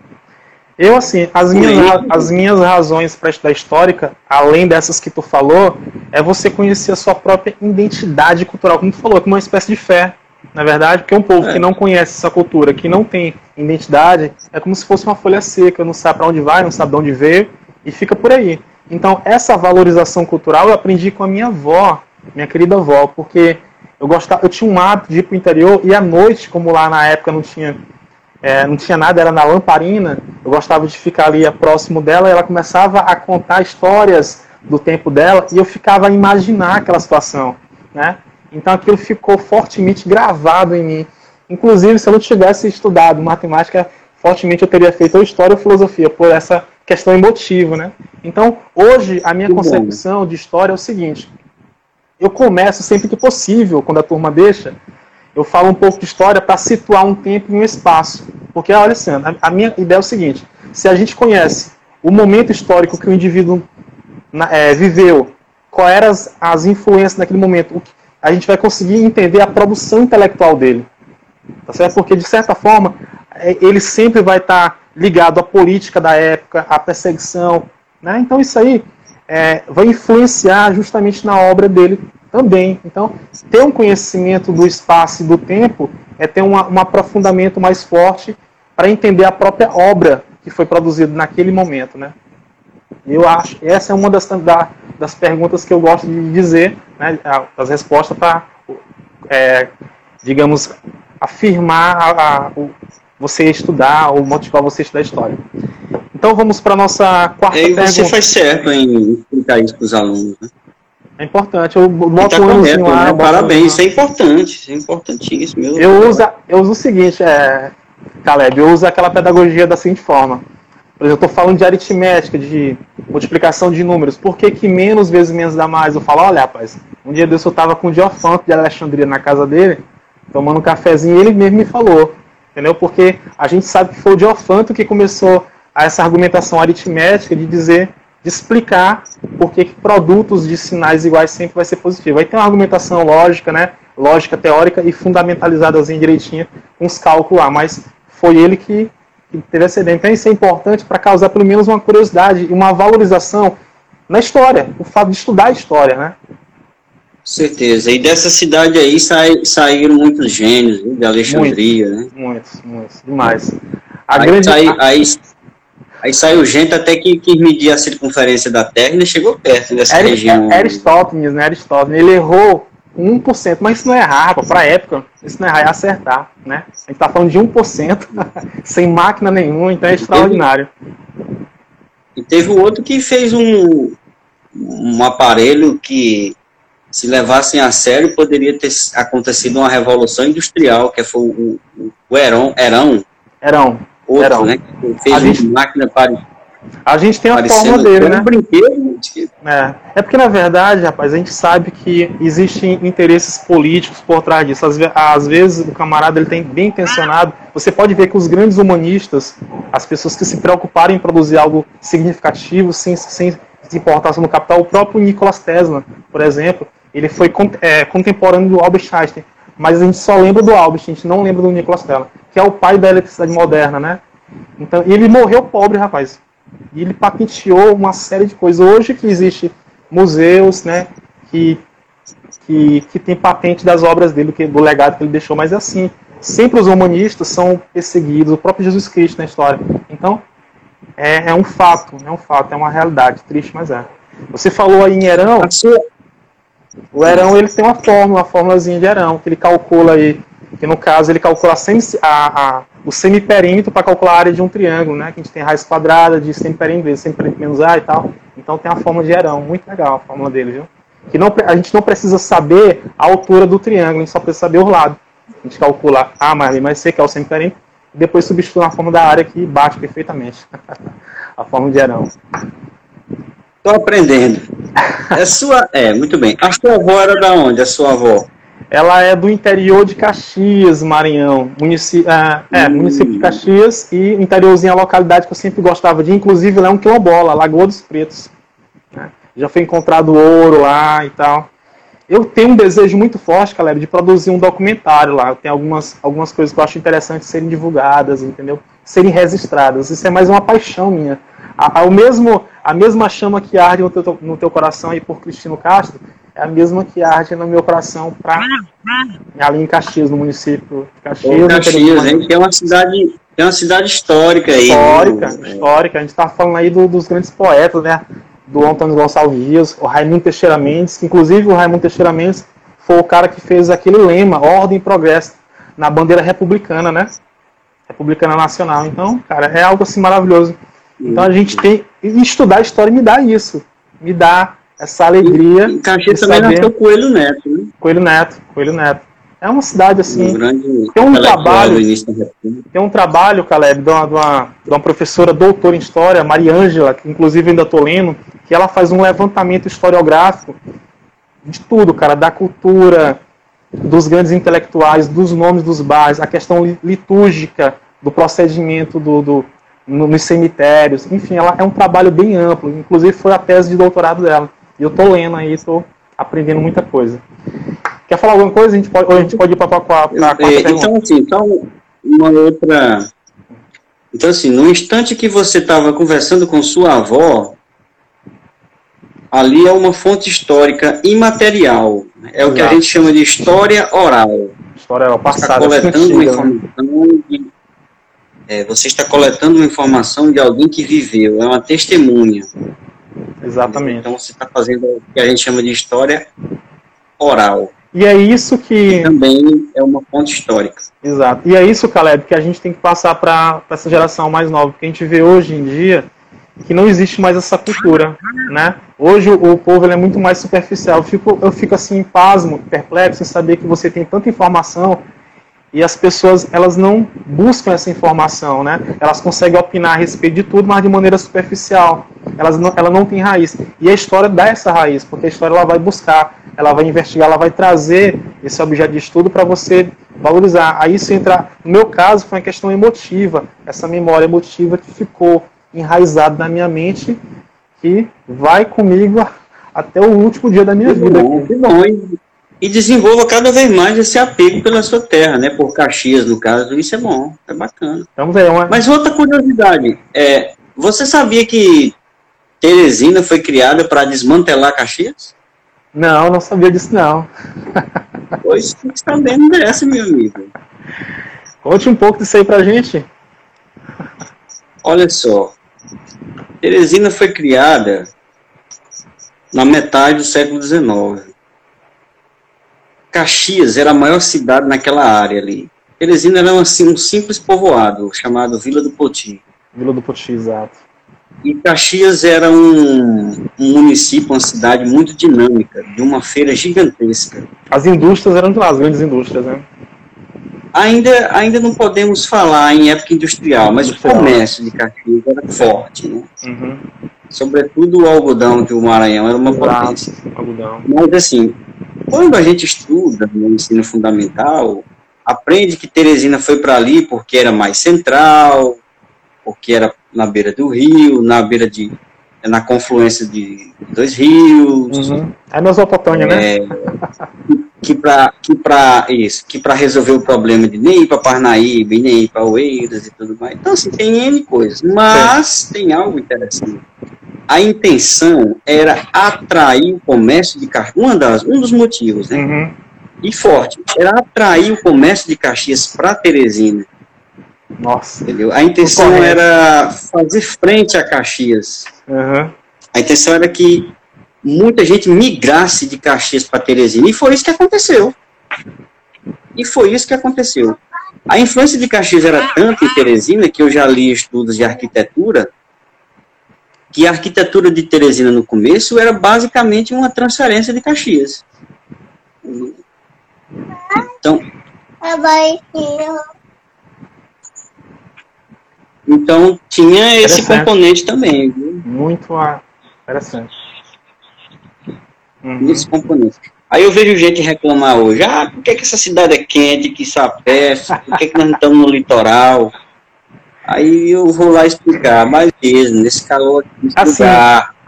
Eu, assim, as minhas, as minhas razões para estudar histórica, além dessas que tu falou, é você conhecer a sua própria identidade cultural, como tu falou, como uma espécie de fé na verdade, porque um povo é. que não conhece essa cultura, que não tem identidade, é como se fosse uma folha seca, não sabe para onde vai, não sabe de onde veio e fica por aí. Então, essa valorização cultural eu aprendi com a minha avó, minha querida avó, porque eu gostava, eu tinha um hábito de ir para o interior e à noite, como lá na época não tinha, é, não tinha nada, era na lamparina, eu gostava de ficar ali próximo dela e ela começava a contar histórias do tempo dela e eu ficava a imaginar aquela situação, né? Então aquilo ficou fortemente gravado em mim. Inclusive, se eu não tivesse estudado matemática, fortemente eu teria feito ou história ou filosofia, por essa questão emotiva, né? Então, hoje, a minha concepção de história é o seguinte: eu começo sempre que possível, quando a turma deixa, eu falo um pouco de história para situar um tempo e um espaço. Porque, olha, assim, a minha ideia é o seguinte: se a gente conhece o momento histórico que o indivíduo é, viveu, quais eram as, as influências naquele momento, o que, a gente vai conseguir entender a produção intelectual dele. Tá certo? Porque, de certa forma, é, ele sempre vai estar ligado à política da época, à perseguição. Né? Então, isso aí é, vai influenciar justamente na obra dele também. Então, ter um conhecimento do espaço e do tempo é ter uma, um aprofundamento mais forte para entender a própria obra que foi produzida naquele momento. Né? Eu acho, essa é uma das, da, das perguntas que eu gosto de dizer, né, as respostas para, é, digamos, afirmar a, a, o, você estudar ou motivar você a estudar história. Então vamos para a nossa quarta e pergunta. Você faz certo em explicar isso para os alunos. Né? É importante. Eu boto tá um correto, lá. Né? Parabéns, isso é importante. Isso é importantíssimo. Eu uso, eu uso o seguinte, é, Caleb, eu uso aquela pedagogia da seguinte forma. Eu estou falando de aritmética, de multiplicação de números. Por que, que menos vezes menos dá mais? Eu falo, olha, rapaz, um dia desse eu estava com o Diofanto de Alexandria na casa dele, tomando um cafezinho, e ele mesmo me falou. Entendeu? Porque a gente sabe que foi o Diofanto que começou essa argumentação aritmética de dizer de explicar por que produtos de sinais iguais sempre vai ser positivo. Aí tem uma argumentação lógica, né? Lógica teórica e fundamentalizada direitinho, uns cálculos lá, mas foi ele que, que teve essa ideia. Então isso é importante para causar pelo menos uma curiosidade e uma valorização na história, o fato de estudar a história, né? Certeza. E dessa cidade aí sai, saíram muitos gênios, de Alexandria, muitos, né? Muitos, muitos, demais. A aí, grande... sai, aí Aí saiu gente até que quis medir a circunferência da Terra e chegou perto dessa Era, região. Aristóteles, né? Aristóteles, ele errou 1%, mas isso não é errar, para a época, isso não é errar, é acertar, né? A gente está falando de 1%, sem máquina nenhuma, então é extraordinário. E teve um outro que fez um, um aparelho que, se levassem a sério, poderia ter acontecido uma revolução industrial, que foi o, o, o Herão. Herão. Herão outro, né? fez a gente, máquina para. A gente tem a forma dele, né? Um brinquedo. É. é porque, na verdade, rapaz, a gente sabe que existem interesses políticos por trás disso. Às, às vezes, o camarada ele tem bem intencionado. Você pode ver que os grandes humanistas, as pessoas que se preocuparam em produzir algo significativo, sem, sem se importar no capital, o próprio Nikola Tesla, por exemplo, ele foi é, contemporâneo do Albert Einstein mas a gente só lembra do Albert, a gente não lembra do Nikola Tesla, que é o pai da eletricidade moderna, né? Então, ele morreu pobre, rapaz. E ele patenteou uma série de coisas. Hoje que existe museus, né, que, que, que tem patente das obras dele, que, do legado que ele deixou, mas é assim. Sempre os humanistas são perseguidos, o próprio Jesus Cristo na história. Então, é, é um fato, é um fato, é uma realidade, triste, mas é. Você falou aí em Herão. O Herão ele tem uma fórmula, uma fórmulazinha de Herão, que ele calcula aí, que no caso ele calcula a, a, o semiperímetro para calcular a área de um triângulo, né? Que a gente tem raiz quadrada de semiperímetro vezes semiperímetro menos A e tal. Então tem a fórmula de Herão, muito legal a fórmula dele, viu? Que não, a gente não precisa saber a altura do triângulo, a gente só precisa saber o lado. A gente calcula A mais B mais C, que é o semiperímetro, e depois substitui na forma da área que bate perfeitamente. a fórmula de Herão. Estou aprendendo. É sua. É, muito bem. A sua avó era da onde? A sua avó? Ela é do interior de Caxias, Maranhão. Município, é, é, hum. município de Caxias e interiorzinho a localidade que eu sempre gostava de, inclusive lá é um quilombola, Lagoa dos Pretos. Né? Já foi encontrado ouro lá e tal. Eu tenho um desejo muito forte, galera, de produzir um documentário lá. Tem algumas, algumas coisas que eu acho interessantes serem divulgadas, entendeu? Serem registradas. Isso é mais uma paixão minha. A, a, o mesmo, a mesma chama que arde no teu, no teu coração aí por Cristino Castro é a mesma que arde no meu coração para ali em Caxias, no município de Caxias. Ô, Caxias, a gente é uma cidade, é uma cidade histórica aí. Histórica, né? histórica. A gente está falando aí do, dos grandes poetas, né? Do Antônio Gonçalves o Raimundo Teixeira Mendes, que inclusive o Raimundo Teixeira Mendes foi o cara que fez aquele lema, ordem e progresso, na bandeira republicana, né? Republicana Nacional. Então, cara, é algo assim maravilhoso. Então a gente tem. Estudar a história me dá isso. Me dá essa alegria. E Caxias também saber... nasceu Coelho Neto, né? Coelho Neto, Coelho Neto. É uma cidade assim. Um grande tem um trabalho. Tem um trabalho, Caleb, de uma, de, uma, de uma professora doutora em história, Maria Ângela, que inclusive ainda estou lendo, que ela faz um levantamento historiográfico de tudo, cara, da cultura, dos grandes intelectuais, dos nomes dos bairros, a questão litúrgica do procedimento do, do no, nos cemitérios, enfim, ela é um trabalho bem amplo, inclusive foi a tese de doutorado dela. E eu tô lendo aí, tô aprendendo muita coisa. Quer falar alguma coisa? A gente pode, ou a gente pode ir para a quarta Então, assim, então, uma outra. Então, assim, no instante que você estava conversando com sua avó, ali é uma fonte histórica imaterial. É o que a gente chama de história oral. História oral, passada. Está coletando uma né? informação de, é, você está coletando uma informação de alguém que viveu, é uma testemunha. Exatamente. Então você está fazendo o que a gente chama de história oral. E é isso que. também é uma fonte histórica. Exato. E é isso, Caleb, que a gente tem que passar para essa geração mais nova. Porque a gente vê hoje em dia que não existe mais essa cultura, né? Hoje o povo é muito mais superficial. Eu fico, eu fico assim, pasmo, perplexo em saber que você tem tanta informação e as pessoas elas não buscam essa informação, né? Elas conseguem opinar a respeito de tudo, mas de maneira superficial. Elas não, ela não tem raiz. E a história dá essa raiz, porque a história ela vai buscar, ela vai investigar, ela vai trazer esse objeto de estudo para você valorizar. Aí isso entra, no meu caso, foi uma questão emotiva, essa memória emotiva que ficou enraizada na minha mente que vai comigo até o último dia da minha que vida. Bom, que bom, e desenvolva cada vez mais esse apego pela sua terra, né? Por Caxias, no caso, isso é bom, é bacana. Vamos ver, uma... Mas outra curiosidade, é, você sabia que Teresina foi criada para desmantelar Caxias? Não, não sabia disso não. Pois fique sabendo dessa, meu amigo. Conte um pouco disso aí pra gente. Olha só, Teresina foi criada na metade do século XIX. Caxias era a maior cidade naquela área ali. Teresina era assim, um simples povoado chamado Vila do Poti. Vila do Poti, exato. E Caxias era um, um, município, uma cidade muito dinâmica, de uma feira gigantesca. As indústrias eram as grandes indústrias, né? Ainda, ainda não podemos falar em época industrial, mas industrial. o comércio de Caxias era forte, né? Uhum. Sobretudo o algodão de o Maranhão era uma Exato, potência. Algodão. Mas assim, quando a gente estuda no ensino fundamental, aprende que Teresina foi para ali porque era mais central, porque era na beira do rio, na beira de na confluência de dois rios. Uhum. É Mesopotâmia, é, né? que para que para isso, que para resolver o problema de nem ir para Parnaíba, nem ir para Oeiras e tudo mais. Então assim, tem N coisas, mas Sim. tem algo interessante. A intenção era atrair o comércio de Caxias, uma das, um dos motivos, né? Uhum. E forte, era atrair o comércio de Caxias para Teresina. Nossa. Entendeu? A intenção era fazer frente a Caxias. Uhum. A intenção era que muita gente migrasse de Caxias para Teresina. E foi isso que aconteceu. E foi isso que aconteceu. A influência de Caxias era tanta em Teresina, que eu já li estudos de arquitetura, que a arquitetura de Teresina no começo era basicamente uma transferência de Caxias. Então, então tinha esse componente também. Viu? Muito interessante. Uhum. Esse componente. Aí eu vejo gente reclamar hoje, ah, por que, que essa cidade é quente, que sapeste, por que, que nós não estamos no litoral? Aí eu vou lá explicar, mas mesmo, nesse calor aqui, assim,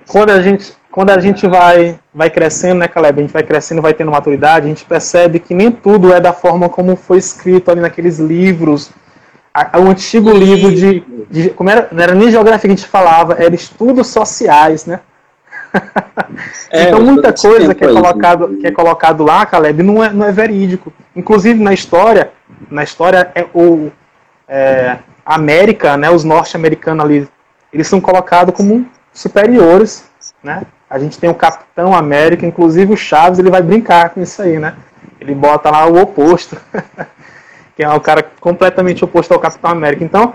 quando a gente, quando a gente vai, vai crescendo, né, Caleb, a gente vai crescendo, vai tendo maturidade, a gente percebe que nem tudo é da forma como foi escrito ali naqueles livros. O antigo livro de, de, como era, não era nem geografia que a gente falava, era estudos sociais, né? É, então muita coisa que é colocado que é colocado lá, Caleb, não é, não é verídico. Inclusive na história, na história é o é, América, né, os norte-americanos ali, eles são colocados como superiores, né? A gente tem o Capitão América, inclusive o Chaves, ele vai brincar com isso aí, né? Ele bota lá o oposto. que é o cara completamente oposto ao Capitão América. Então,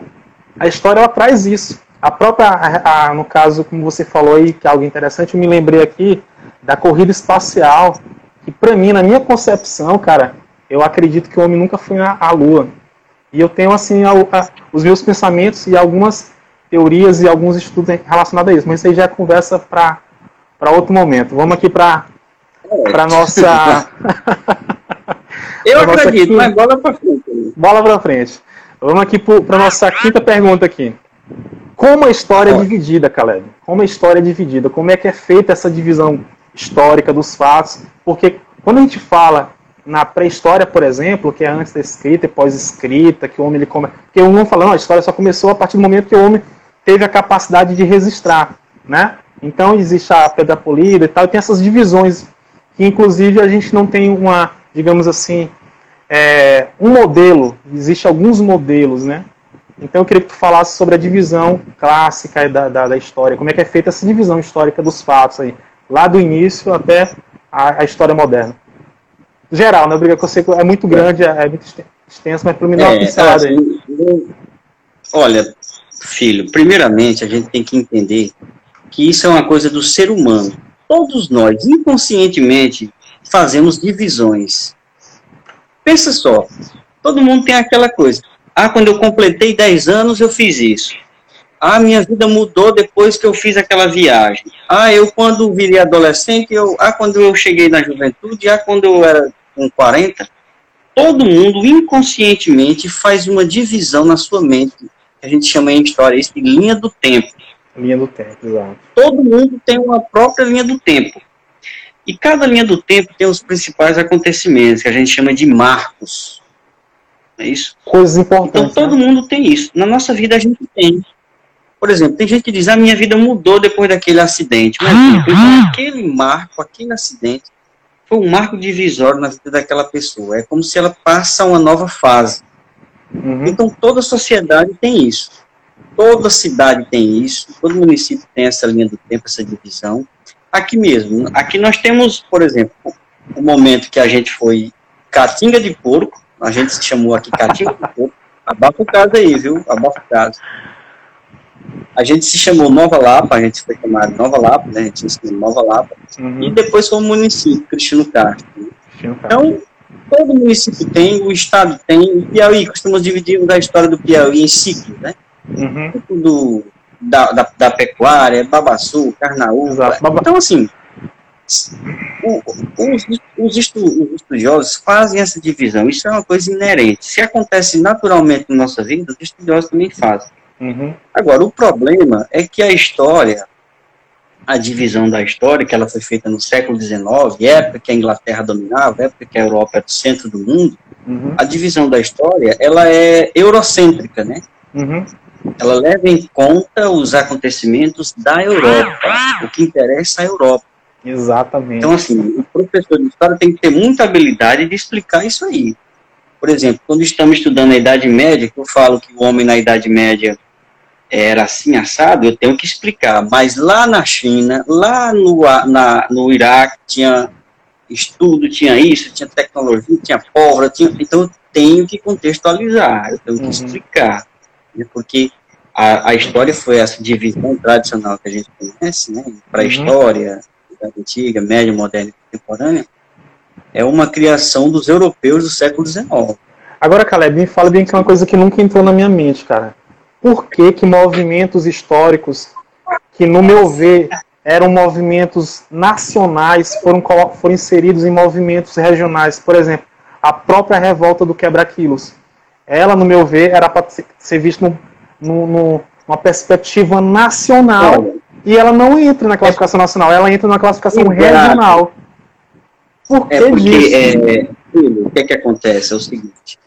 a história ela traz isso. A própria, a, a, no caso, como você falou aí, que é algo interessante, eu me lembrei aqui da corrida espacial, que para mim, na minha concepção, cara, eu acredito que o homem nunca foi à, Lua. E eu tenho, assim, a, os meus pensamentos e algumas teorias e alguns estudos relacionados a isso, mas isso aí já é conversa para outro momento. Vamos aqui para para nossa Eu acredito, quinta... mas bola para frente. Bola para frente. Vamos aqui para nossa quinta pergunta aqui. Como a história é dividida, Caleb? Como a história é dividida? Como é que é feita essa divisão histórica dos fatos? Porque quando a gente fala na pré-história, por exemplo, que é antes da escrita e pós-escrita, que o homem ele come... porque um não falando, a história só começou a partir do momento que o homem teve a capacidade de registrar, né? Então existe a pedra polida e tal, e tem essas divisões que inclusive a gente não tem uma digamos assim, é, um modelo, existe alguns modelos, né? Então eu queria que tu falasse sobre a divisão clássica da, da, da, história, como é que é feita essa divisão histórica dos fatos aí, lá do início até a, a história moderna. Geral, né? Obrigado, que eu sei que é muito grande, é, é muito extenso, mas para mim é, pincelada aí. Olha, filho, primeiramente a gente tem que entender que isso é uma coisa do ser humano. todos nós, inconscientemente, fazemos divisões. Pensa só, todo mundo tem aquela coisa. Ah, quando eu completei 10 anos, eu fiz isso. Ah, minha vida mudou depois que eu fiz aquela viagem. Ah, eu quando virei adolescente, eu, ah, quando eu cheguei na juventude, ah, quando eu era com 40. Todo mundo inconscientemente faz uma divisão na sua mente, a gente chama em história isso de linha do tempo. Linha do tempo, exato. Todo mundo tem uma própria linha do tempo. E cada linha do tempo tem os principais acontecimentos, que a gente chama de marcos. É isso? Coisas importantes. Então todo né? mundo tem isso. Na nossa vida a gente tem. Por exemplo, tem gente que diz, a minha vida mudou depois daquele acidente. Mas então, aquele marco, aquele acidente, foi um marco divisório na vida daquela pessoa. É como se ela passa a uma nova fase. Uhum. Então toda sociedade tem isso. Toda cidade tem isso. Todo município tem essa linha do tempo, essa divisão. Aqui mesmo. Aqui nós temos, por exemplo, o momento que a gente foi Catinga de Porco. A gente se chamou aqui Catinga de Porco. Abafa o caso aí, viu? Abafa o caso. A gente se chamou Nova Lapa, a gente foi chamado Nova Lapa, né? A gente se chamou Nova Lapa. Uhum. E depois foi o município, Cristino Castro. Então, todo município tem, o estado tem, o Piauí, costumamos dividir a história do Piauí em ciclos, né? Uhum. Do, da, da, da, pecuária, Babaçu, Carnaú. Então, assim, o, os, os, estudiosos fazem essa divisão. Isso é uma coisa inerente. Se acontece naturalmente na nossa vida, os estudiosos também fazem. Uhum. Agora, o problema é que a história, a divisão da história, que ela foi feita no século XIX, época que a Inglaterra dominava, época que a Europa era o centro do mundo, uhum. a divisão da história, ela é eurocêntrica, né? Uhum. Ela leva em conta os acontecimentos da Europa, o que interessa à Europa. Exatamente. Então, assim, o professor de história tem que ter muita habilidade de explicar isso aí. Por exemplo, quando estamos estudando a Idade Média, que eu falo que o homem na Idade Média era assim assado, eu tenho que explicar. Mas lá na China, lá no, na, no Iraque, tinha estudo, tinha isso, tinha tecnologia, tinha pólvora, tinha, então eu tenho que contextualizar, eu tenho que uhum. explicar. Né, porque a, a, história foi essa divisão tradicional que a gente conhece, né, para a uhum. história, antiga, média, moderna e contemporânea, é uma criação dos europeus do século XIX. Agora, Caleb, me fala bem que é uma coisa que nunca entrou na minha mente, cara por que, que movimentos históricos, que no meu ver eram movimentos nacionais, foram, foram inseridos em movimentos regionais. Por exemplo, a própria revolta do quebra-quilos. Ela, no meu ver, era para ser vista numa perspectiva nacional e ela não entra na classificação nacional, ela entra na classificação regional. Por que é porque, disso? É, o que, é que acontece? É o seguinte: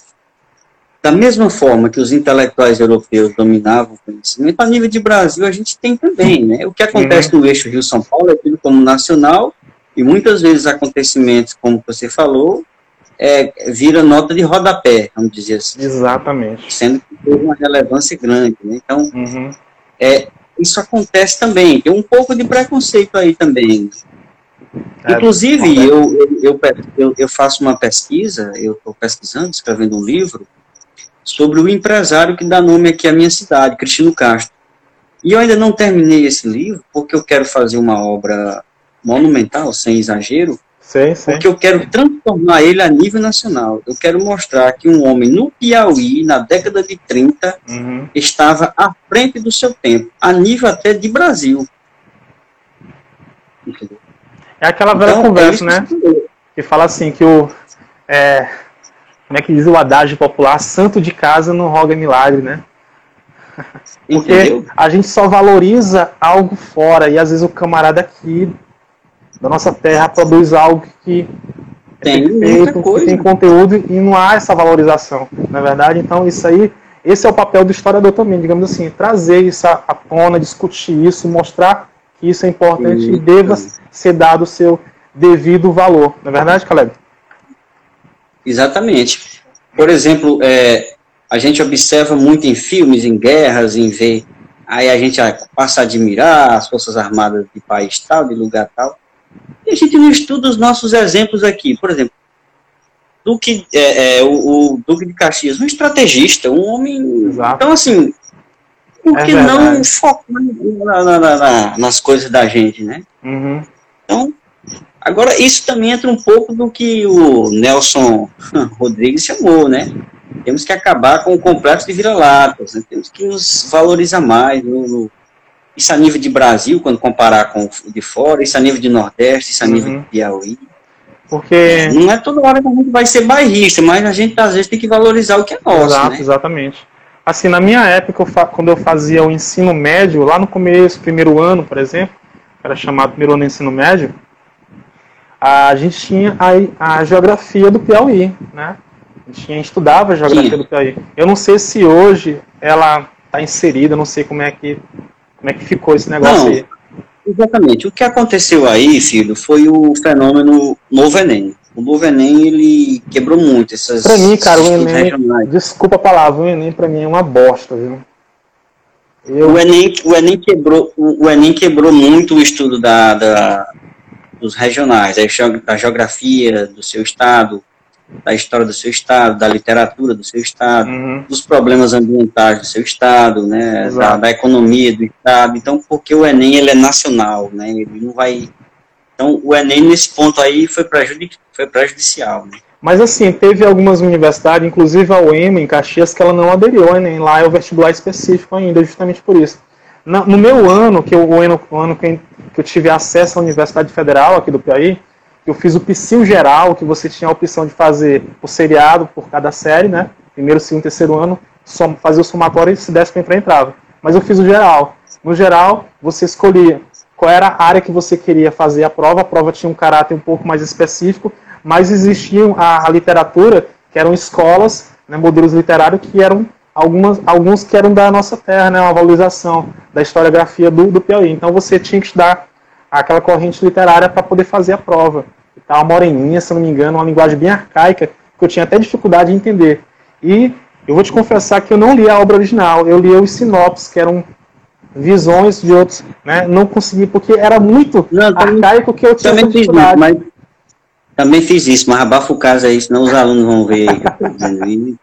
da mesma forma que os intelectuais europeus dominavam o conhecimento, a nível de Brasil a gente tem também, né? O que acontece no eixo Rio-São Paulo é tido como nacional e muitas vezes acontecimentos, como você falou, é, vira nota de rodapé, vamos dizer assim. Exatamente. Sendo que tem uma relevância grande, né? Então, uhum. é, isso acontece também. Tem um pouco de preconceito aí também. É, Inclusive, eu, eu, eu, eu, faço uma pesquisa, eu estou pesquisando, escrevendo um livro, sobre o empresário que dá nome aqui à minha cidade, Cristino Castro. E eu ainda não terminei esse livro, porque eu quero fazer uma obra monumental, sem exagero, sim, sim. porque eu quero transformar ele a nível nacional. Eu quero mostrar que um homem no Piauí, na década de 30, uhum. estava à frente do seu tempo, a nível até de Brasil. É aquela velha então, conversa, é né? Que fala assim, que o... É como é que diz o adágio popular, santo de casa não roga milagre, né? Porque Entendeu? a gente só valoriza algo fora e às vezes o camarada aqui da nossa terra produz algo que tem é perfeito, que tem conteúdo e não há essa valorização, na é verdade. Então isso aí, esse é o papel do historiador também, digamos assim, trazer isso à tona, discutir isso, mostrar que isso é importante Sim. e deva ser dado o seu devido valor. Não é verdade, Caleb? Exatamente. Por exemplo, é, a gente observa muito em filmes, em guerras, em ver. Aí a gente passa a admirar as Forças Armadas de país tal, de lugar tal. E a gente não estuda os nossos exemplos aqui. Por exemplo, Duque, é, é, o, o, Duque de Caxias, um estrategista, um homem. Exato. Então, assim, por é que não focar na, na, na, nas coisas da gente, né? Uhum. Então, agora isso também entra um pouco do que o Nelson Rodrigues chamou, né? Temos que acabar com o complexo de vira-latas, né? temos que nos valorizar mais. No, no, isso a nível de Brasil, quando comparar com o de fora, isso a nível de Nordeste, isso a nível uhum. de Piauí. Porque... Não é toda hora que a gente vai ser bairrista, mas a gente às vezes tem que valorizar o que é nosso. Exato, né? exatamente. Assim, na minha época, eu quando eu fazia o ensino médio, lá no começo, primeiro ano, por exemplo, era chamado primeiro ano de ensino médio, a gente tinha a, a geografia do Piauí, né? A gente tinha, estudava a geografia Sim. do Piauí. Eu não sei se hoje ela está inserida, não sei como é que como é que ficou esse negócio não, aí. Exatamente. O que aconteceu aí, filho, foi o fenômeno novo Enem o novo Enem, ele quebrou muito essas... Pra mim, cara, o Enem, regionais. desculpa a palavra, o Enem pra mim é uma bosta, viu? Eu... O, Enem, o, Enem quebrou, o, o Enem quebrou muito o estudo da, da, dos regionais, da geografia do seu estado, da história do seu estado, da literatura do seu estado, uhum. dos problemas ambientais do seu estado, né, da, da, economia do estado. Então, porque o Enem ele é nacional, né, ele não vai então, o Enem, nesse ponto aí, foi, prejudici foi prejudicial. Né? Mas, assim, teve algumas universidades, inclusive a UEMA, em Caxias, que ela não aderiu ao Enem. Lá é o vestibular específico ainda, justamente por isso. No meu ano, que eu, o ano, o ano que eu tive acesso à Universidade Federal aqui do Piauí, eu fiz o PSIL geral, que você tinha a opção de fazer o seriado por cada série, né? Primeiro, segundo, terceiro ano, fazer o somatório e se desse para entrava. Mas eu fiz o geral. No geral, você escolhia qual era a área que você queria fazer a prova. A prova tinha um caráter um pouco mais específico, mas existiam a, a literatura, que eram escolas, né, modelos literários, que eram algumas, alguns que eram da nossa terra, né, uma valorização da historiografia do, do Piauí. Então você tinha que estudar aquela corrente literária para poder fazer a prova. Tá, uma moreninha, se não me engano, uma linguagem bem arcaica, que eu tinha até dificuldade de entender. E eu vou te confessar que eu não li a obra original, eu li os sinopses, que eram visões de outros, né? Não consegui, porque era muito não, arcaico que eu tinha também fiz isso, mas Também fiz isso, mas abafa o caso aí, senão os alunos vão ver que eu estou dizendo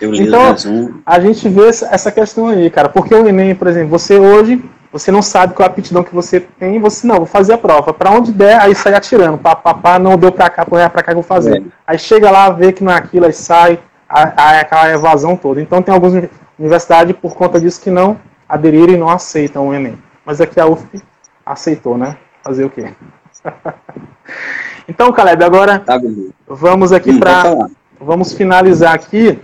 então, a gente vê essa questão aí, cara, porque o Enem, por exemplo, você hoje, você não sabe qual a aptidão que você tem, você, não, vou fazer a prova, para onde der, aí sai atirando, pá, pá, pá, não deu para cá, para cá que eu vou fazer. É. Aí chega lá, vê que não é aquilo, aí sai, aí, aí aquela evasão toda. Então tem algumas universidades, por conta disso, que não aderiram e não aceitam o Enem. Mas aqui a UFP aceitou, né? Fazer o quê? então, Caleb, agora tá vamos aqui hum, para vamos finalizar aqui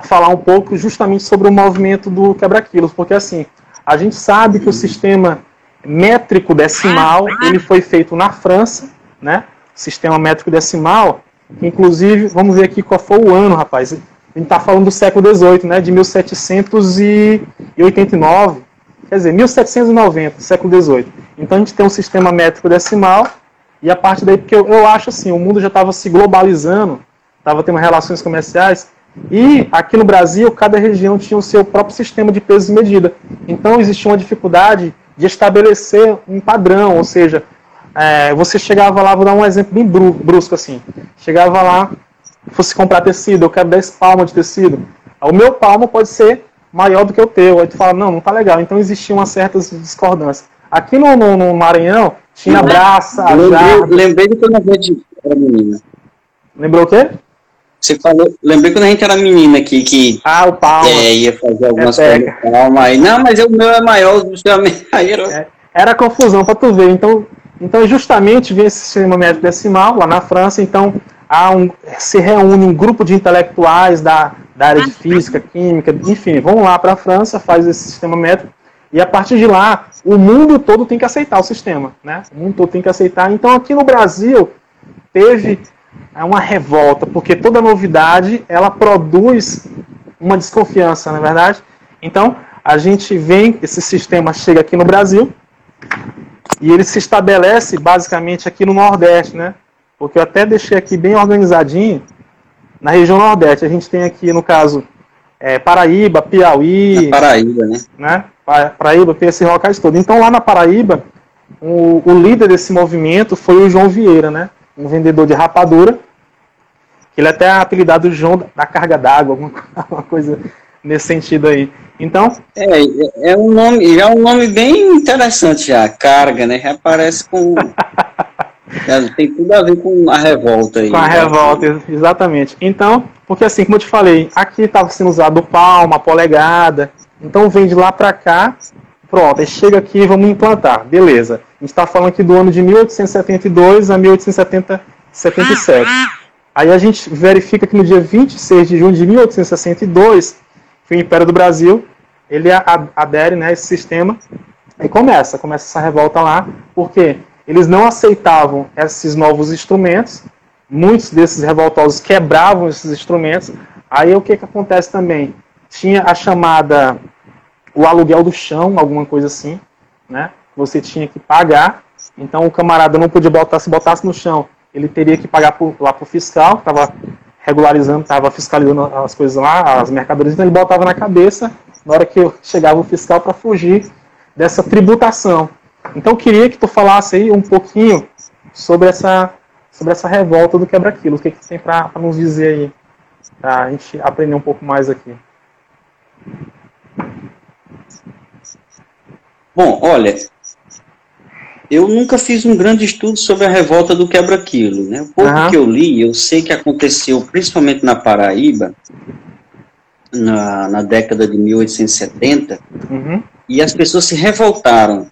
falar um pouco justamente sobre o movimento do quebra-quilos, porque assim, a gente sabe que o sistema métrico decimal, ele foi feito na França, né? Sistema métrico decimal, inclusive, vamos ver aqui qual foi o ano, rapaz. A gente está falando do século XVIII, né, de 1789, quer dizer, 1790, século XVIII. Então a gente tem um sistema métrico decimal, e a partir daí, porque eu, eu acho assim, o mundo já estava se globalizando, estava tendo relações comerciais, e aqui no Brasil, cada região tinha o seu próprio sistema de peso e medida. Então existia uma dificuldade de estabelecer um padrão, ou seja, é, você chegava lá, vou dar um exemplo bem brusco assim, chegava lá, fosse comprar tecido, eu quero 10 palmas de tecido. O meu palmo pode ser maior do que o teu. Aí tu fala, não, não tá legal. Então existiam certas discordâncias. Aqui no, no, no Maranhão, tinha braça, lembrei, lembrei de quando a gente era menina. Lembrou o quê? Você falou, lembrei quando a gente era menina aqui, que ah, o palma. É, ia fazer algumas é coisas palma aí. Não, mas o meu é maior, o seu é. É, era confusão para tu ver. Então, então justamente vem esse sistema métrico decimal lá na França, então há um, se reúne um grupo de intelectuais da, da área de física, química, enfim, vão lá para a França, faz esse sistema métrico, e a partir de lá, o mundo todo tem que aceitar o sistema, né? O mundo todo tem que aceitar. Então, aqui no Brasil, teve é, uma revolta, porque toda novidade, ela produz uma desconfiança, não é verdade? Então, a gente vem, esse sistema chega aqui no Brasil, e ele se estabelece basicamente aqui no Nordeste, né? porque eu até deixei aqui bem organizadinho. Na região Nordeste, a gente tem aqui, no caso, é, Paraíba, Piauí. Na Paraíba, né? né? Paraíba tem esse locais todo. Então, lá na Paraíba, o, o, líder desse movimento foi o João Vieira, né? Um vendedor de rapadura. Ele até é apelidado João da carga d'água, alguma coisa nesse sentido aí. Então. É, é um nome, é um nome bem interessante já, carga, né? Já aparece com Tem tudo a ver com a revolta aí. Com a revolta, exatamente. Então, porque assim, como eu te falei, aqui estava sendo usado o palmo, a polegada. Então vem de lá para cá, pronto, chega aqui e vamos implantar. Beleza. A gente está falando aqui do ano de 1872 a 1877. Aí a gente verifica que no dia 26 de junho de 1862, o Império do Brasil, ele adere né, a esse sistema e começa, começa essa revolta lá, porque eles não aceitavam esses novos instrumentos, muitos desses revoltosos quebravam esses instrumentos. Aí o que, que acontece também? Tinha a chamada o aluguel do chão, alguma coisa assim, né? Você tinha que pagar. Então o camarada não podia botar, se botasse no chão, ele teria que pagar por, lá para o fiscal, estava regularizando, estava fiscalizando as coisas lá, as mercadorias, então ele botava na cabeça na hora que chegava o fiscal para fugir dessa tributação. Então eu queria que tu falasse aí um pouquinho sobre essa, sobre essa revolta do quebra-quilos. O que, que tem para nos dizer aí? Para a gente aprender um pouco mais aqui. Bom, olha, eu nunca fiz um grande estudo sobre a revolta do quebra-quilo. Né? O pouco uhum. que eu li, eu sei que aconteceu principalmente na Paraíba, na, na década de 1870, uhum. e as pessoas se revoltaram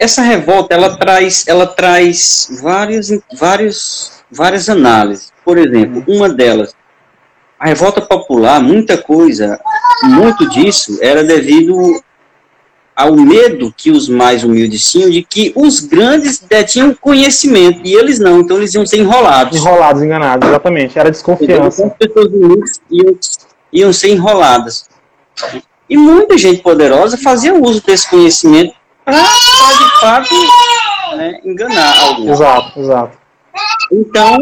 essa revolta ela traz, ela traz vários, vários, várias análises. Por exemplo, uma delas, a revolta popular, muita coisa, muito disso era devido ao medo que os mais humildes tinham de que os grandes tinham conhecimento e eles não, então eles iam ser enrolados. Enrolados, enganados, exatamente. Era desconfiança. Então, as pessoas humildes iam, iam ser enroladas. E muita gente poderosa fazia uso desse conhecimento para, de fato, né, enganar alguém. Exato, exato. Então,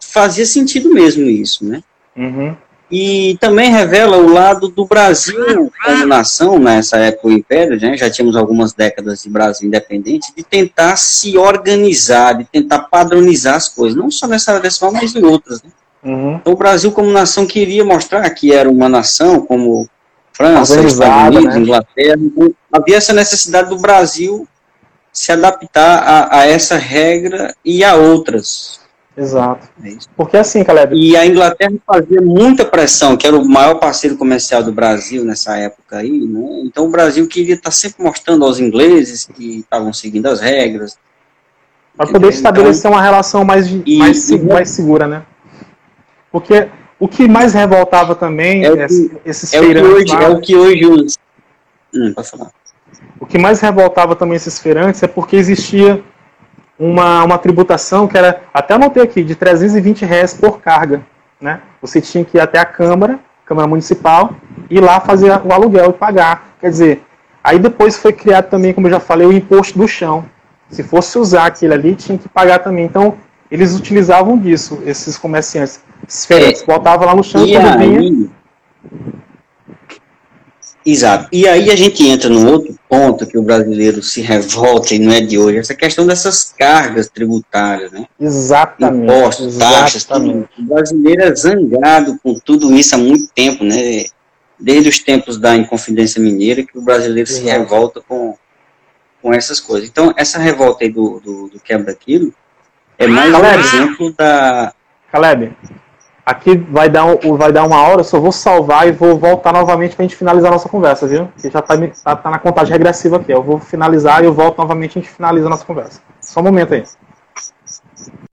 fazia sentido mesmo isso, né? Uhum. E também revela o lado do Brasil como nação, nessa época do Império, né, já tínhamos algumas décadas de Brasil independente, de tentar se organizar, de tentar padronizar as coisas, não só nessa área decimal, mas em outras. Né? Uhum. Então, o Brasil como nação queria mostrar que era uma nação, como França, Estados Unidos, né? Inglaterra. Então, havia essa necessidade do Brasil se adaptar a, a essa regra e a outras. Exato. É Porque assim, Caleb. E a Inglaterra fazia muita pressão, que era o maior parceiro comercial do Brasil nessa época aí, né? Então o Brasil queria estar sempre mostrando aos ingleses que estavam seguindo as regras. Para poder estabelecer então, uma relação mais, e, mais, e, mais segura, né? Porque o que mais revoltava também é que, esses é feirantes. O hoje, lá, é o que hoje os. Hum, falar. O que mais revoltava também esses feirantes é porque existia uma, uma tributação que era, até anotei aqui, de 320 reais por carga. Né? Você tinha que ir até a Câmara, Câmara Municipal, ir lá fazer o aluguel e pagar. Quer dizer, aí depois foi criado também, como eu já falei, o imposto do chão. Se fosse usar aquele ali, tinha que pagar também. Então, eles utilizavam disso, esses comerciantes esferas, é, botava lá no chão e, aí, vinha... Exato. E aí a gente entra num outro ponto que o brasileiro se revolta e não é de hoje, essa questão dessas cargas tributárias, né? Exatamente. Impostos, taxas, tudo. O brasileiro é zangado com tudo isso há muito tempo, né? Desde os tempos da Inconfidência Mineira que o brasileiro Exato. se revolta com, com essas coisas. Então, essa revolta aí do, do, do quebra-quilo é mais Caleb, um exemplo da... Caleb, Aqui vai dar, vai dar uma hora, eu só vou salvar e vou voltar novamente para a gente finalizar a nossa conversa, viu? Que já está tá, tá na contagem regressiva aqui. Eu vou finalizar e eu volto novamente e a gente finaliza a nossa conversa. Só um momento aí.